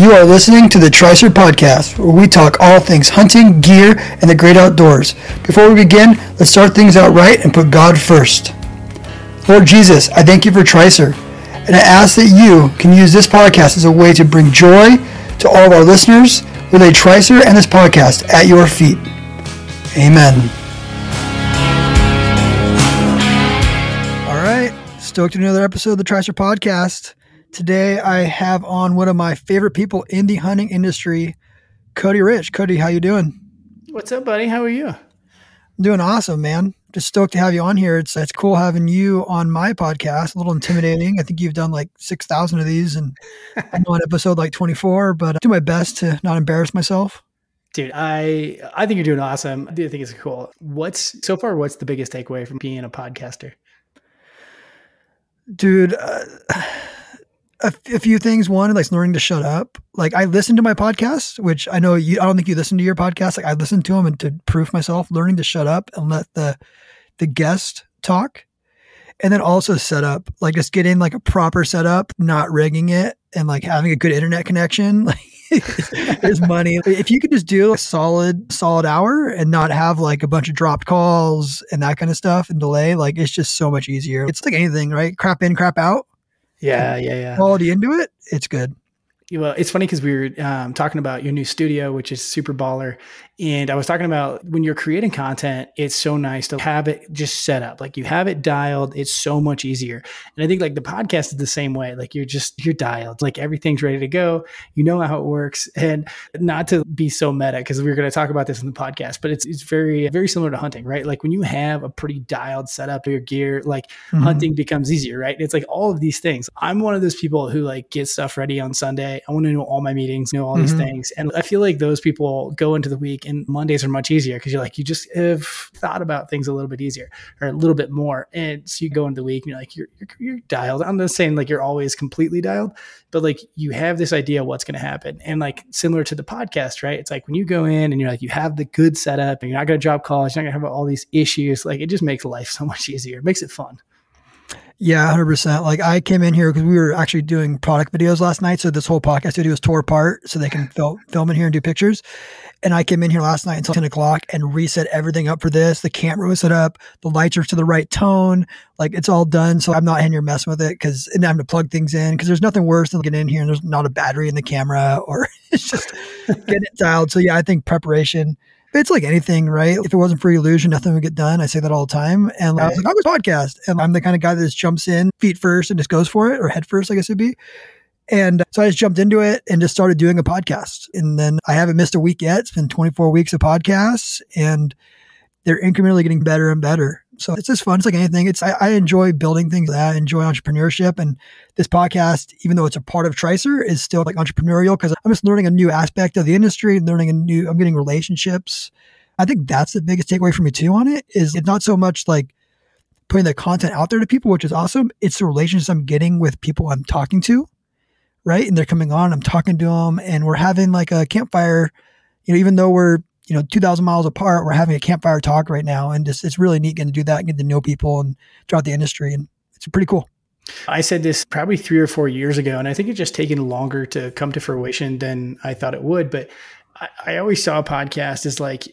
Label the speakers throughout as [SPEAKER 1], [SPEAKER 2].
[SPEAKER 1] You are listening to the Tricer Podcast, where we talk all things hunting, gear, and the great outdoors. Before we begin, let's start things out right and put God first. Lord Jesus, I thank you for Tricer, and I ask that you can use this podcast as a way to bring joy to all of our listeners. We lay Tricer and this podcast at your feet. Amen. All right, stoked to another episode of the Tricer Podcast. Today I have on one of my favorite people in the hunting industry, Cody Rich. Cody, how you doing?
[SPEAKER 2] What's up, buddy? How are you?
[SPEAKER 1] I'm doing awesome, man. Just stoked to have you on here. It's it's cool having you on my podcast. A little intimidating. I think you've done like six thousand of these, and I'm on episode like 24. But I do my best to not embarrass myself.
[SPEAKER 2] Dude, I I think you're doing awesome. I do think it's cool. What's so far? What's the biggest takeaway from being a podcaster?
[SPEAKER 1] Dude. Uh, a, few things. One, like learning to shut up. Like I listen to my podcast, which I know you. I don't think you listen to your podcast. Like I listen to them and to proof myself, learning to shut up and let the the guest talk, and then also set up like just getting like a proper setup, not rigging it, and like having a good internet connection. Like there's money. If you could just do a solid solid hour and not have like a bunch of dropped calls and that kind of stuff and delay, like it's just so much easier. It's like anything, right? Crap in, crap out
[SPEAKER 2] yeah, yeah, yeah.
[SPEAKER 1] Quality into it, it's good.
[SPEAKER 2] Well, it's funny because we were um, talking about your new studio, which is super baller, and I was talking about when you're creating content, it's so nice to have it just set up. Like you have it dialed, it's so much easier. And I think like the podcast is the same way. Like you're just you're dialed. Like everything's ready to go. You know how it works. And not to be so meta, because we are going to talk about this in the podcast, but it's it's very, very similar to hunting, right? Like when you have a pretty dialed setup of your gear, like mm-hmm. hunting becomes easier, right? It's like all of these things. I'm one of those people who like get stuff ready on Sunday. I want to know all my meetings, know all mm-hmm. these things. And I feel like those people go into the week and Mondays are much easier because you're like, you just have thought about things a little bit easier or a little bit more. And so you go into the week and you're like, you're, you're, you're dialed. I'm not saying like you're always completely dialed, but like you have this idea what's going to happen. And like similar to the podcast, right? It's like when you go in and you're like, you have the good setup and you're not going to drop calls, you're not going to have all these issues. Like it just makes life so much easier. It makes it fun.
[SPEAKER 1] Yeah, hundred percent. Like I came in here because we were actually doing product videos last night, so this whole podcast studio was tore apart, so they can film film in here and do pictures. And I came in here last night until 10 o'clock and reset everything up for this. The camera was set up. The lights are to the right tone. Like it's all done. So I'm not in here messing with it because and I'm to plug things in because there's nothing worse than getting in here and there's not a battery in the camera or it's just getting it dialed. So yeah, I think preparation. It's like anything, right? If it wasn't for illusion, nothing would get done. I say that all the time. And right. I was like, I'm a podcast. And I'm the kind of guy that just jumps in feet first and just goes for it or head first, I guess it'd be. And uh, so I just jumped into it and just started doing a podcast. And then I haven't missed a week yet. It's been 24 weeks of podcasts and they're incrementally getting better and better. So it's just fun. It's like anything. It's I, I enjoy building things. I enjoy entrepreneurship, and this podcast, even though it's a part of Tricer, is still like entrepreneurial because I'm just learning a new aspect of the industry, learning a new. I'm getting relationships. I think that's the biggest takeaway for me too on it. Is it's not so much like putting the content out there to people, which is awesome. It's the relationships I'm getting with people I'm talking to right? And they're coming on. I'm talking to them, and we're having like a campfire. You know, even though we're you know 2,000 miles apart, we're having a campfire talk right now, and just it's really neat getting to do that and get to know people and throughout the industry, and it's pretty cool.
[SPEAKER 2] I said this probably three or four years ago, and I think it's just taken longer to come to fruition than I thought it would. But I, I always saw a podcast as like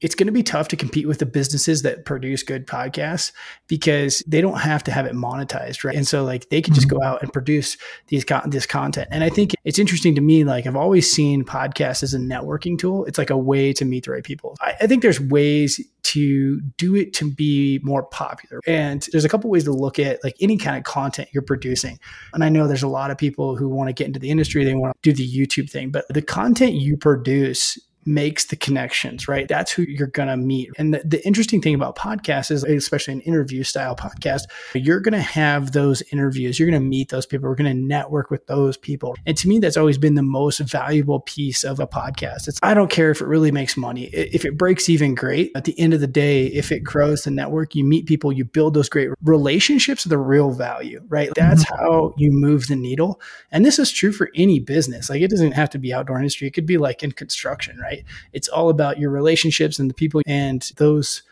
[SPEAKER 2] it's going to be tough to compete with the businesses that produce good podcasts because they don't have to have it monetized, right? And so like they can just go mm-hmm. out and produce these this content. And I think it's interesting to me. Like I've always seen podcasts as a networking tool. It's like a way to meet the right people. I, I think there's ways to do it to be more popular. And there's a couple ways to look at like any kind of content you're producing. And I know there's a lot of people who want to get into the industry, they want to do the YouTube thing, but the content you produce makes the connections, right? That's who you're going to meet. And the, the, interesting thing about podcasts is, especially an interview style podcast, you're going to have those interviews. You're going to meet those people. We're going to network with those people. And to me, that's always been the most valuable piece of a podcast. It's, I don't care if it really makes money. If it breaks even, great. At the end of the day, if it grows the network, you meet people, you build those great relationships, the real value, right? That's mm-hmm. how you move the needle. And this is true for any business. Like it doesn't have to be outdoor industry. It could be like in construction, right? Right? It's all about your relationships and the people and those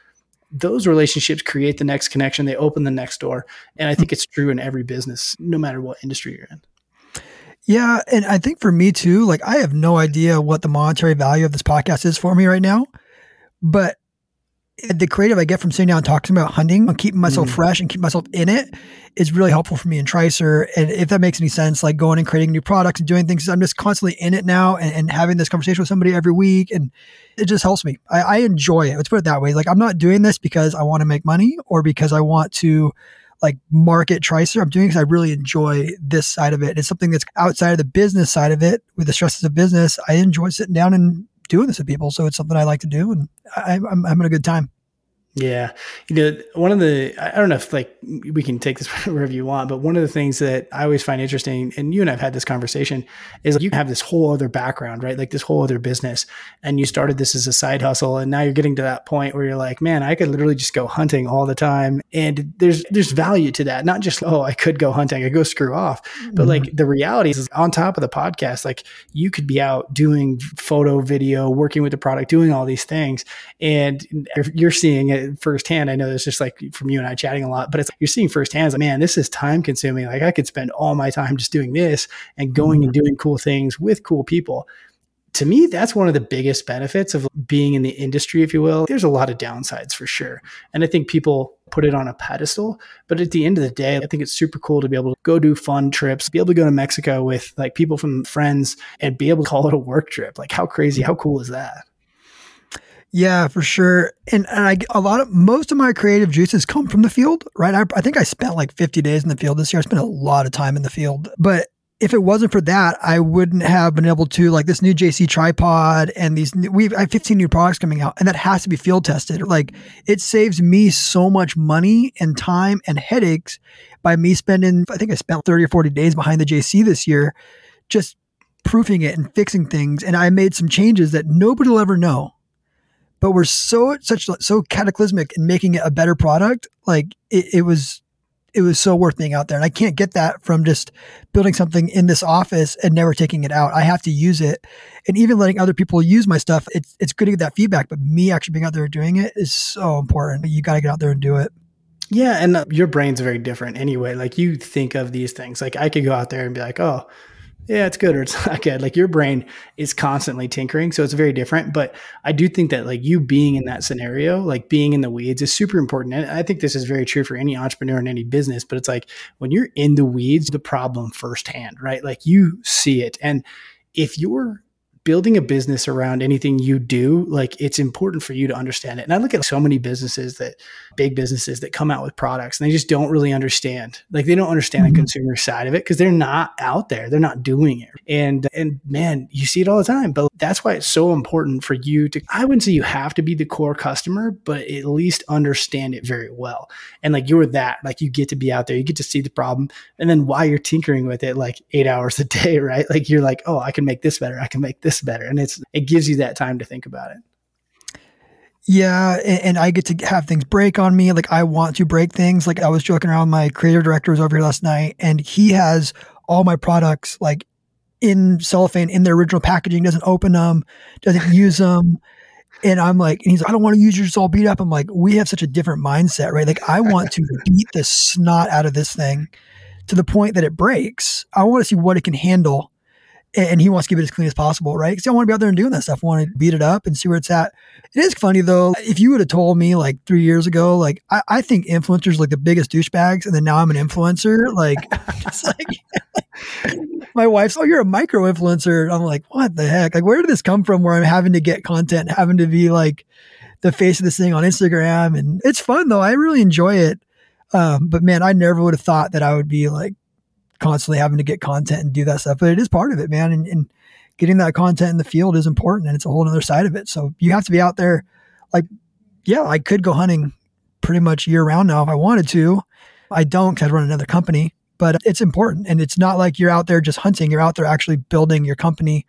[SPEAKER 2] those relationships create the next connection. They open the next door. And I think it's true in every business, no matter what industry you're in.
[SPEAKER 1] Yeah. And I think for me too, like I have no idea what the monetary value of this podcast is for me right now. But the creative I get from sitting down and talking about hunting and keeping myself mm. fresh and keeping myself in it is really helpful for me in Tricer. And if that makes any sense, like going and creating new products and doing things, I'm just constantly in it now and, and having this conversation with somebody every week. And it just helps me. I, I enjoy it. Let's put it that way. Like I'm not doing this because I want to make money or because I want to like market Tricer. I'm doing because I really enjoy this side of it. It's something that's outside of the business side of it with the stresses of business. I enjoy sitting down and doing this with people. So it's something I like to do and I, I'm having a good time.
[SPEAKER 2] Yeah. You know, one of the, I don't know if like we can take this wherever you want, but one of the things that I always find interesting, and you and I've had this conversation, is like you have this whole other background, right? Like this whole other business. And you started this as a side hustle. And now you're getting to that point where you're like, man, I could literally just go hunting all the time. And there's, there's value to that. Not just, oh, I could go hunting, I go screw off. Mm-hmm. But like the reality is on top of the podcast, like you could be out doing photo, video, working with the product, doing all these things. And you're seeing it firsthand. I know it's just like from you and I chatting a lot, but it's you're seeing firsthand. Like, man, this is time consuming. Like I could spend all my time just doing this and going and mm-hmm. doing cool things with cool people. To me, that's one of the biggest benefits of being in the industry, if you will. There's a lot of downsides for sure. And I think people put it on a pedestal. But at the end of the day, I think it's super cool to be able to go do fun trips, be able to go to Mexico with like people from friends and be able to call it a work trip. Like how crazy, how cool is that?
[SPEAKER 1] Yeah, for sure. And, and I, a lot of most of my creative juices come from the field, right? I, I think I spent like 50 days in the field this year. I spent a lot of time in the field. But if it wasn't for that, I wouldn't have been able to like this new JC tripod and these new, we have 15 new products coming out and that has to be field tested. Like it saves me so much money and time and headaches by me spending, I think I spent 30 or 40 days behind the JC this year, just proofing it and fixing things. And I made some changes that nobody will ever know but we're so such so cataclysmic in making it a better product. Like it, it was it was so worth being out there. And I can't get that from just building something in this office and never taking it out. I have to use it. And even letting other people use my stuff, it's, it's good to get that feedback. But me actually being out there doing it is so important. You got to get out there and do it.
[SPEAKER 2] Yeah. And uh, your brain's very different anyway. Like you think of these things. Like I could go out there and be like, oh, yeah, it's good or it's not good. Like your brain is constantly tinkering. So it's very different. But I do think that like you being in that scenario, like being in the weeds is super important. And I think this is very true for any entrepreneur in any business. But it's like when you're in the weeds, the problem firsthand, right? Like you see it. And if you're building a business around anything you do, like it's important for you to understand it. And I look at so many businesses that big businesses that come out with products and they just don't really understand. Like they don't understand mm-hmm. the consumer side of it because they're not out there. They're not doing it. And and man, you see it all the time. But that's why it's so important for you to I wouldn't say you have to be the core customer, but at least understand it very well. And like you're that, like you get to be out there, you get to see the problem. And then while you're tinkering with it like eight hours a day, right? Like you're like, oh, I can make this better. I can make this better. And it's it gives you that time to think about it.
[SPEAKER 1] Yeah, and, and, I get to have things break on me. Like I want to break things. Like I was joking around. My creative director was over here last night, and he has all my products like in cellophane in their original packaging. Doesn't open them, doesn't use them. And I'm like, and he's like, I don't want to use yours all beat up. I'm like, we have such a different mindset, right? Like I want to beat the snot out of this thing to the point that it breaks. I want to see what it can handle and he wants to keep it as clean as possible, right? Because I want to be out there and doing that stuff. I want to beat it up and see where it's at. It is funny though. If you would have told me like three years ago, like I, I think influencers like the biggest douchebags, and then now I'm an influencer, like just like my wife's, oh, you're a micro influencer. I'm like, what the heck? Like, where did this come from? Where I'm having to get content, having to be like the face of this thing on Instagram, and it's fun though. I really enjoy it. Um, but man, I never would have thought that I would be like constantly having to get content and do that stuff. But it is part of it, man. And, and getting that content in the field is important and it's a whole other side of it. So you have to be out there. Like, yeah, I could go hunting pretty much year round now if I wanted to. I don't because I run another company, but it's important. And it's not like you're out there just hunting. You're out there actually building your company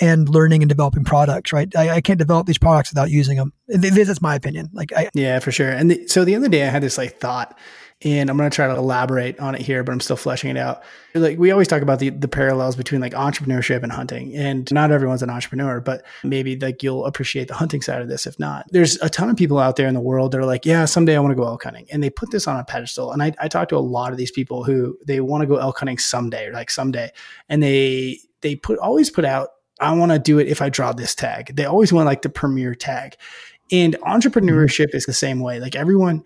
[SPEAKER 1] and learning and developing products, right? I, I can't develop these products without using them. This is my opinion. Like, I,
[SPEAKER 2] yeah, for sure. And the, so the other day I had this like thought and I'm going to try to elaborate on it here, but I'm still fleshing it out. Like we always talk about the the parallels between like entrepreneurship and hunting, and not everyone's an entrepreneur, but maybe like you'll appreciate the hunting side of this. If not, there's a ton of people out there in the world that are like, yeah, someday I want to go elk hunting, and they put this on a pedestal. And I, I talk to a lot of these people who they want to go elk hunting someday, or like someday, and they they put always put out, I want to do it if I draw this tag. They always want like the premier tag. And mm-hmm. entrepreneurship is the same way. Like everyone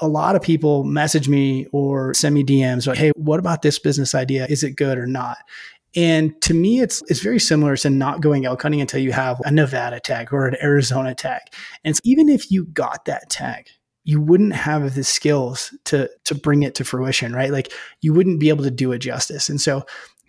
[SPEAKER 2] a lot of people message me or send me DMs like, "Hey, what about this business idea? Is it good or not?" And to me, it's it's very similar to not going elk hunting until you have a Nevada tag or an Arizona tag. And so even if you got that tag, you wouldn't have the skills to to bring it to fruition, right? Like you wouldn't be able to do it justice. And so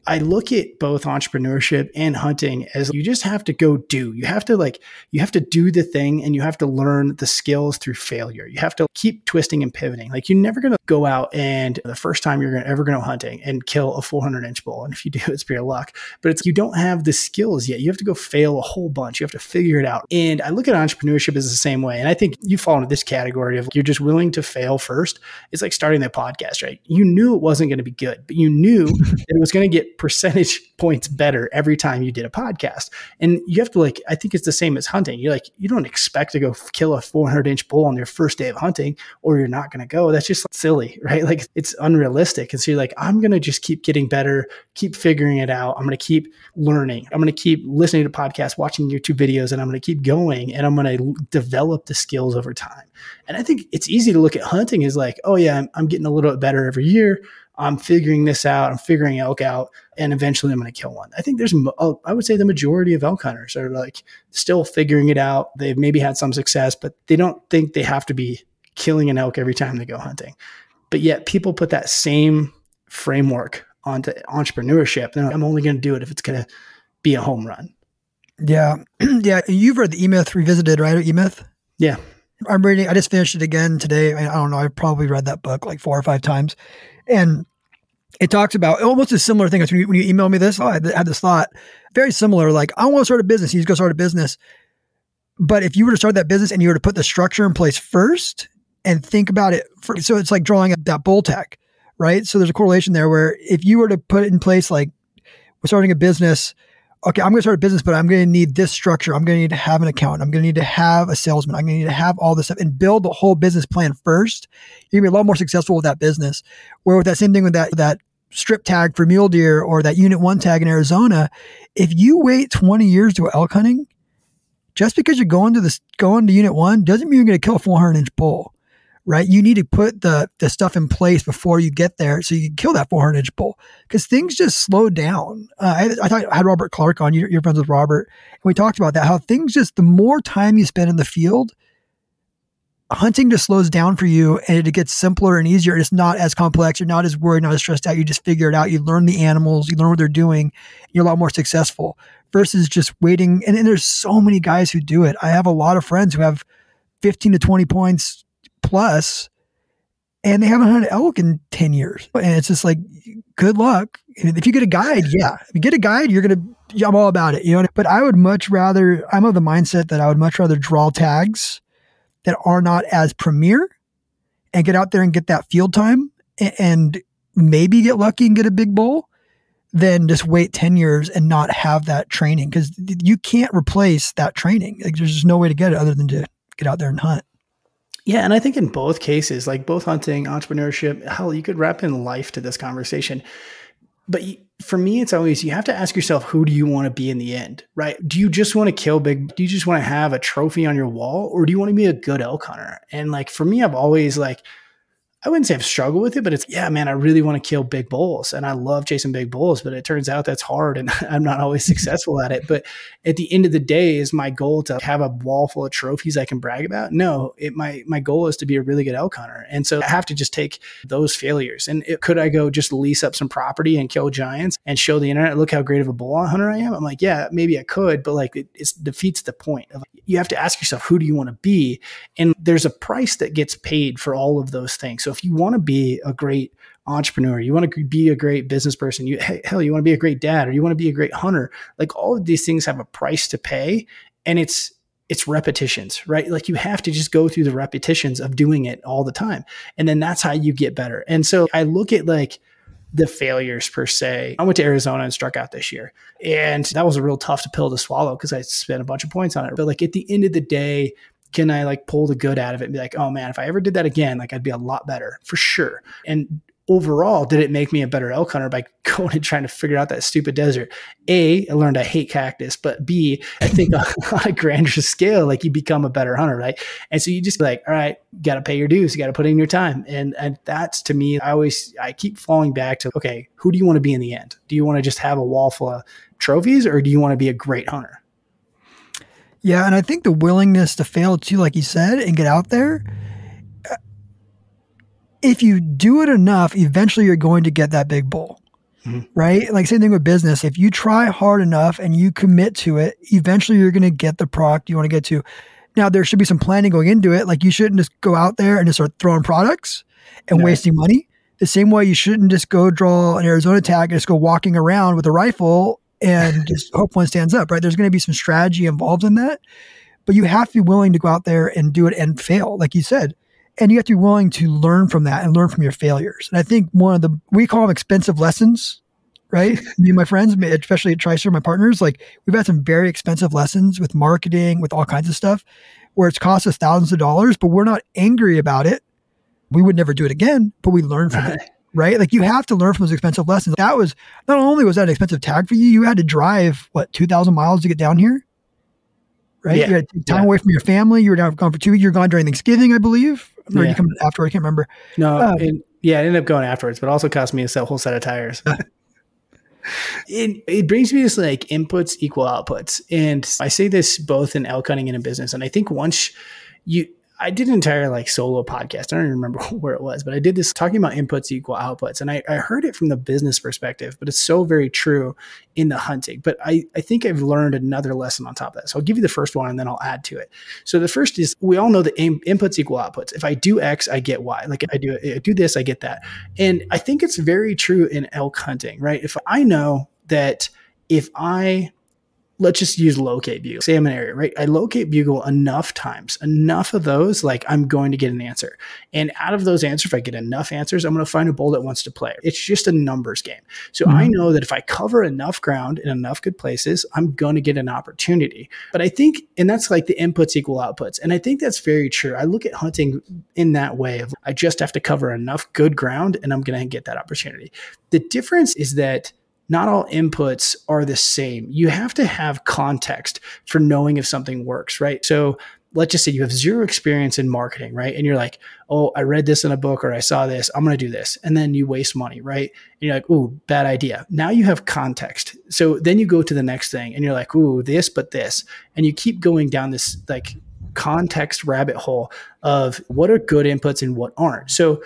[SPEAKER 2] I look at both entrepreneurship and hunting as you just have to go do. You have to like, you have to do the thing and you have to learn the skills through failure. You have to keep twisting and pivoting. Like you're never going to go out and the first time you're gonna, ever going to hunting and kill a 400 inch bull. And if you do, it's pure luck, but it's, you don't have the skills yet. You have to go fail a whole bunch. You have to figure it out. And I look at entrepreneurship as the same way. And I think you fall into this category of you're just willing to fail first. It's like starting that podcast, right? You knew it wasn't going to be good, but you knew that it was going to get percentage points better every time you did a podcast. And you have to like, I think it's the same as hunting. You're like, you don't expect to go kill a 400 inch bull on your first day of hunting, or you're not going to go. That's just silly, right? Like it's unrealistic. And so you're like, I'm going to just keep getting better, keep figuring it out. I'm going to keep learning. I'm going to keep listening to podcasts, watching YouTube videos, and I'm going to keep going and I'm going to develop the skills over time. And I think it's easy to look at hunting as like, oh yeah, I'm, I'm getting a little bit better every year. I'm figuring this out. I'm figuring elk out, and eventually I'm going to kill one. I think there's, oh, I would say the majority of elk hunters are like still figuring it out. They've maybe had some success, but they don't think they have to be killing an elk every time they go hunting. But yet people put that same framework onto entrepreneurship. Like, I'm only going to do it if it's going to be a home run.
[SPEAKER 1] Yeah. yeah. You've read the E Myth Revisited, right? E Myth?
[SPEAKER 2] Yeah.
[SPEAKER 1] I'm reading, I just finished it again today. I don't know. I've probably read that book like four or five times. And it talks about almost a similar thing when you, when you email me this. Oh, I had this thought, very similar. Like, I want to start a business. He's going to start a business. But if you were to start that business and you were to put the structure in place first and think about it, for, so it's like drawing up that bull tag, right? So there's a correlation there where if you were to put it in place, like we're starting a business, okay, I'm going to start a business, but I'm going to need this structure. I'm going to need to have an account. I'm going to need to have a salesman. I'm going to need to have all this stuff and build the whole business plan first. You're going to be a lot more successful with that business. Where with that same thing with that, that strip tag for mule deer or that unit one tag in Arizona, if you wait 20 years to elk hunting, just because you're going to this, going to unit one doesn't mean you're going to kill a 400 inch bull right? You need to put the the stuff in place before you get there, so you can kill that 400 inch bull because things just slow down. Uh, I, I, thought I had Robert Clark on. You're, you're friends with Robert, and we talked about that. How things just the more time you spend in the field, hunting just slows down for you, and it gets simpler and easier. It's not as complex. You're not as worried, not as stressed out. You just figure it out. You learn the animals. You learn what they're doing. You're a lot more successful versus just waiting. And, and there's so many guys who do it. I have a lot of friends who have 15 to 20 points plus, and they haven't hunted elk in 10 years. And it's just like, good luck. If you get a guide, yeah. If you get a guide, you're going to, I'm all about it, you know. But I would much rather, I'm of the mindset that I would much rather draw tags that are not as premier and get out there and get that field time and maybe get lucky and get a big bull than just wait 10 years and not have that training because you can't replace that training. Like there's just no way to get it other than to get out there and hunt.
[SPEAKER 2] Yeah, and I think in both cases, like both hunting, entrepreneurship, hell, you could wrap in life to this conversation. But for me, it's always you have to ask yourself, who do you want to be in the end, right? Do you just want to kill big? Do you just want to have a trophy on your wall, or do you want to be a good elk hunter? And like for me, I've always like I wouldn't say I've struggled with it, but it's yeah, man, I really want to kill big bulls and I love chasing big bulls, but it turns out that's hard and I'm not always successful at it. But at the end of the day, is my goal to have a wall full of trophies I can brag about? No, it my my goal is to be a really good elk hunter. And so I have to just take those failures. And it, could I go just lease up some property and kill giants and show the internet, look how great of a bull hunter I am? I'm like, yeah, maybe I could, but like it, it defeats the point of you have to ask yourself, who do you want to be? And there's a price that gets paid for all of those things. So if you want to be a great entrepreneur, you want to be a great business person, you hell, you want to be a great dad, or you want to be a great hunter, like all of these things have a price to pay, and it's it's repetitions, right? Like you have to just go through the repetitions of doing it all the time. And then that's how you get better. And so I look at like the failures per se. I went to Arizona and struck out this year. And that was a real tough pill to swallow because I spent a bunch of points on it. But like at the end of the day, can I like pull the good out of it and be like, oh man, if I ever did that again, like I'd be a lot better for sure. And overall, did it make me a better elk hunter by going and trying to figure out that stupid desert? A, I learned I hate cactus, but B, I think on a grander scale, like you become a better hunter, right? And so you just like, all right, got to pay your dues, you got to put in your time, and and that's to me, I always I keep falling back to, okay, who do you want to be in the end? Do you want to just have a wall full of trophies, or do you want to be a great hunter?
[SPEAKER 1] Yeah, and I think the willingness to fail too, like you said, and get out there if you do it enough, eventually you're going to get that big bull. Mm-hmm. Right? Like same thing with business. If you try hard enough and you commit to it, eventually you're going to get the product you want to get to. Now there should be some planning going into it. Like you shouldn't just go out there and just start throwing products and no. wasting money. The same way you shouldn't just go draw an Arizona tag and just go walking around with a rifle and just hope one stands up, right? There's going to be some strategy involved in that, but you have to be willing to go out there and do it and fail. Like you said, and you have to be willing to learn from that and learn from your failures. And I think one of the we call them expensive lessons, right? Me and my friends, especially at Tricer, my partners, like we've had some very expensive lessons with marketing, with all kinds of stuff, where it's cost us thousands of dollars, but we're not angry about it. We would never do it again, but we learn from it. Right? Like you have to learn from those expensive lessons. That was not only was that an expensive tag for you, you had to drive what two thousand miles to get down here right? Yeah. You had to take time yeah. away from your family. You were down gone for two weeks. You're gone during Thanksgiving, I believe. Or yeah. you come after? I can't remember.
[SPEAKER 2] No, um, it, yeah, it ended up going afterwards, but also cost me a whole set of tires. it, it brings me to like inputs equal outputs. And I say this both in elk hunting and in business. And I think once you I did an entire like solo podcast. I don't even remember where it was, but I did this talking about inputs equal outputs. And I, I heard it from the business perspective, but it's so very true in the hunting. But I, I think I've learned another lesson on top of that. So I'll give you the first one and then I'll add to it. So the first is we all know that inputs equal outputs. If I do X, I get Y. Like if I do, I do this, I get that. And I think it's very true in elk hunting, right? If I know that if I let's just use locate bugle. Say I'm an area, right? I locate bugle enough times, enough of those, like I'm going to get an answer. And out of those answers, if I get enough answers, I'm going to find a bull that wants to play. It's just a numbers game. So mm-hmm. I know that if I cover enough ground in enough good places, I'm going to get an opportunity. But I think, and that's like the inputs equal outputs. And I think that's very true. I look at hunting in that way of I just have to cover enough good ground and I'm going to get that opportunity. The difference is that not all inputs are the same. You have to have context for knowing if something works, right? So let's just say you have zero experience in marketing, right? And you're like, oh, I read this in a book or I saw this, I'm going to do this. And then you waste money, right? And you're like, oh, bad idea. Now you have context. So then you go to the next thing and you're like, oh, this, but this. And you keep going down this like context rabbit hole of what are good inputs and what aren't. So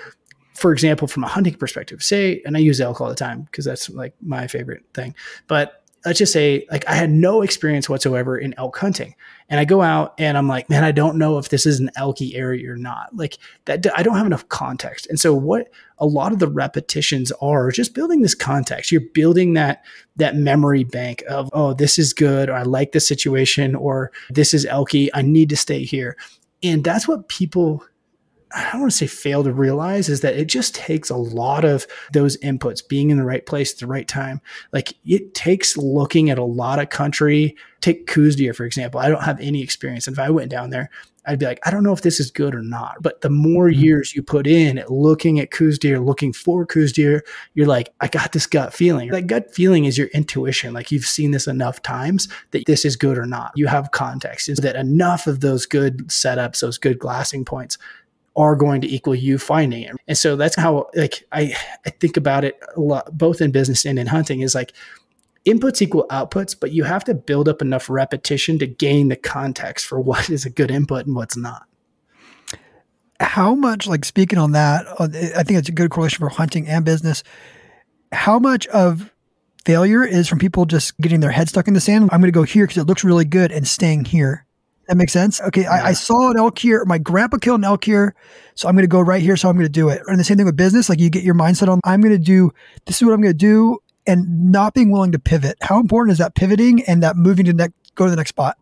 [SPEAKER 2] for example, from a hunting perspective, say, and I use elk all the time because that's like my favorite thing. But let's just say, like, I had no experience whatsoever in elk hunting, and I go out and I'm like, man, I don't know if this is an elky area or not. Like that, I don't have enough context. And so, what a lot of the repetitions are just building this context. You're building that that memory bank of, oh, this is good, or I like this situation, or this is elky. I need to stay here. And that's what people I don't want to say fail to realize is that it just takes a lot of those inputs, being in the right place at the right time. Like it takes looking at a lot of country. Take deer, for example. I don't have any experience. And if I went down there, I'd be like, I don't know if this is good or not. But the more mm-hmm. years you put in at looking at deer, looking for deer, you're like, I got this gut feeling. That gut feeling is your intuition. Like you've seen this enough times that this is good or not. You have context. Is that enough of those good setups, those good glassing points are going to equal you finding it. And so that's how like I I think about it a lot both in business and in hunting is like inputs equal outputs, but you have to build up enough repetition to gain the context for what is a good input and what's not.
[SPEAKER 1] How much like speaking on that, uh, I think it's a good correlation for hunting and business. How much of failure is from people just getting their head stuck in the sand? I'm going to go here because it looks really good and staying here that makes sense. Okay, yeah. I, I, saw an elk here. My grandpa killed an elk here, so I'm going to go right here. So I'm going to do it. And the same thing with business. Like you get your mindset on, I'm going to do. This is what I'm going to do, and not being willing to pivot. How important is that pivoting and that moving to next, go to the next spot?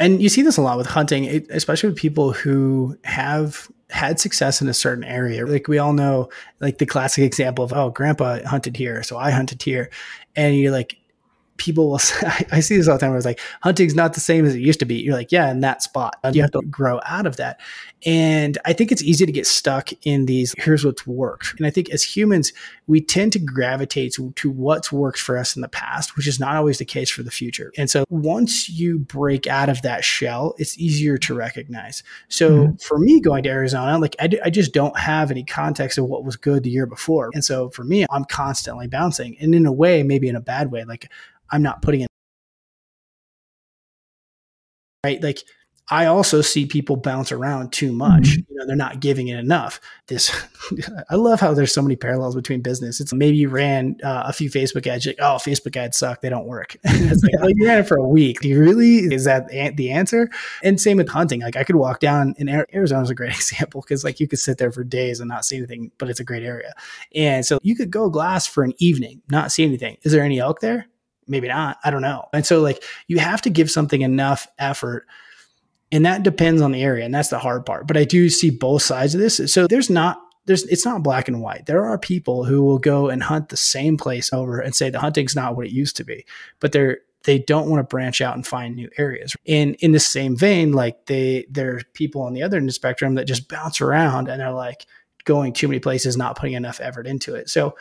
[SPEAKER 2] And you see this a lot with hunting, especially with people who have had success in a certain area. Like we all know, like the classic example of, oh, grandpa hunted here, so I hunted here. And you're like, people will say, I see this all the time where it's like, hunting's not the same as it used to be. You're like, yeah, in that spot. You have to grow out of that. And I think it's easy to get stuck in these, here's what's worked. And I think as humans, we tend to gravitate to, to what's worked for us in the past, which is not always the case for the future. And so once you break out of that shell, it's easier to recognize. So mm-hmm. for me going to Arizona, like I, d- I just don't have any context of what was good the year before. And so for me, I'm constantly bouncing. And in a way, maybe in a bad way, like I'm not putting in right like I also see people bounce around too much. Mm-hmm. You know, they're not giving it enough. This, I love how there's so many parallels between business. It's maybe you ran uh, a few Facebook ads, like, oh, Facebook ads suck, they don't work. it's like, well, you ran it for a week. Do you really? Is that the answer? And same with hunting. Like I could walk down in Arizona is a great example because like you could sit there for days and not see anything, but it's a great area. And so you could go glass for an evening, not see anything. Is there any elk there? maybe not. I don't know. And so like you have to give something enough effort. And that depends on the area. And that's the hard part. But I do see both sides of this. So there's not there's it's not black and white. There are people who will go and hunt the same place over and say the hunting's not what it used to be. But they're they don't want to branch out and find new areas. And in the same vein, like they there are people on the other end of the spectrum that just bounce around and they're like going too many places, not putting enough effort into it. So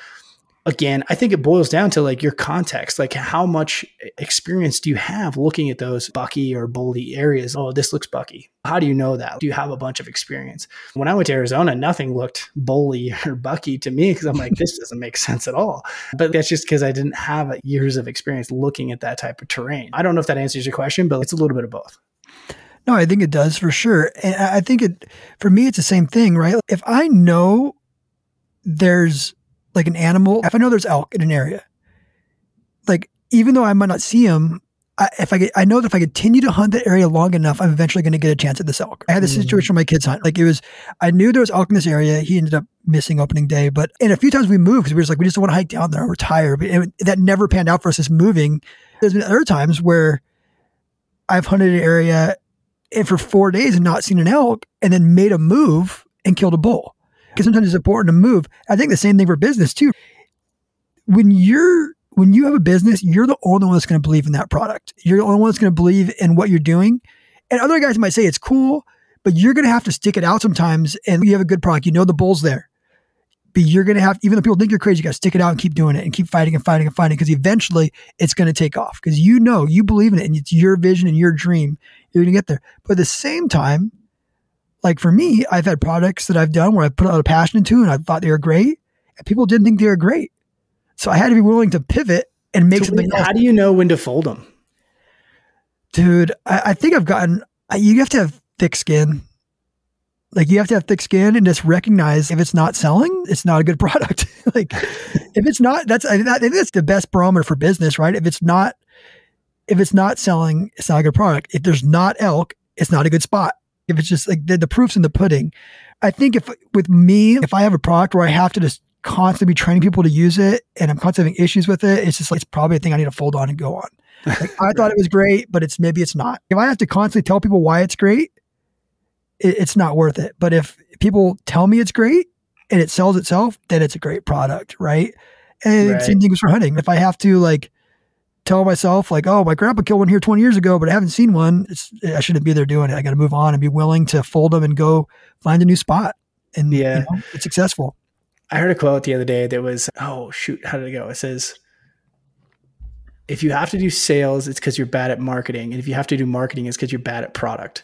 [SPEAKER 2] again, I think it boils down to like your context, like how much experience do you have looking at those bucky or bully areas? Oh, this looks bucky. How do you know that? Do you have a bunch of experience? When I went to Arizona, nothing looked bully or bucky to me because I'm like, this doesn't make sense at all. But that's just because I didn't have years of experience looking at that type of terrain. I don't know if that answers your question, but it's a little bit of both.
[SPEAKER 1] No, I think it does for sure. And I think it, for me, it's the same thing, right? If I know there's like an animal, if I know there's elk in an area, like even though I might not see them, I, if I get, I know that if I continue to hunt that area long enough, I'm eventually going to get a chance at this elk. I had this mm. situation with my kids hunt. Like it was, I knew there was elk in this area. He ended up missing opening day, but and a few times we moved because we were just like we just don't want to hike down there. We're tired. But it, that never panned out for us. This moving. There's been other times where I've hunted an area and for four days and not seen an elk, and then made a move and killed a bull because sometimes it's important to move. I think the same thing for business too. When you're when you have a business, you're the only one that's going to believe in that product. You're the only one that's going to believe in what you're doing. And other guys might say it's cool, but you're going to have to stick it out sometimes. And you have a good product, you know the bull's there. But you're going to have, even though people think you're crazy, you got to stick it out and keep doing it and keep fighting and fighting and fighting because eventually it's going to take off because you know, you believe in it and it's your vision and your dream. You're going to get there. But at the same time, like for me, I've had products that I've done where I put a lot of passion into and I thought they were great, and people didn't think they were great. So I had to be willing to pivot and make so something.
[SPEAKER 2] How do you know when to fold them,
[SPEAKER 1] dude? I, I think I've gotten. You have to have thick skin. Like you have to have thick skin and just recognize if it's not selling, it's not a good product. like if it's not, that's I, that, that's the best barometer for business, right? If it's not, if it's not selling, it's not a good product. If there's not elk, it's not a good spot if it's just like the, the proof's in the pudding. I think if with me, if I have a product where I have to just constantly be training people to use it and I'm constantly having issues with it, it's just like it's probably a thing I need to fold on and go on. Like, I thought it was great, but it's maybe it's not. If I have to constantly tell people why it's great, it, it's not worth it. But if people tell me it's great and it sells itself, then it's a great product, right? And right. same thing goes for hunting. If I have to like tell myself like, oh, my grandpa killed one here 20 years ago, but I haven't seen one. It's, I shouldn't be there doing it. I got to move on and be willing to fold them and go find a new spot. And yeah, you know, it's successful.
[SPEAKER 2] I heard a quote the other day that was, oh shoot, how did it go? It says, if you have to do sales, it's because you're bad at marketing. And if you have to do marketing, it's because you're bad at product.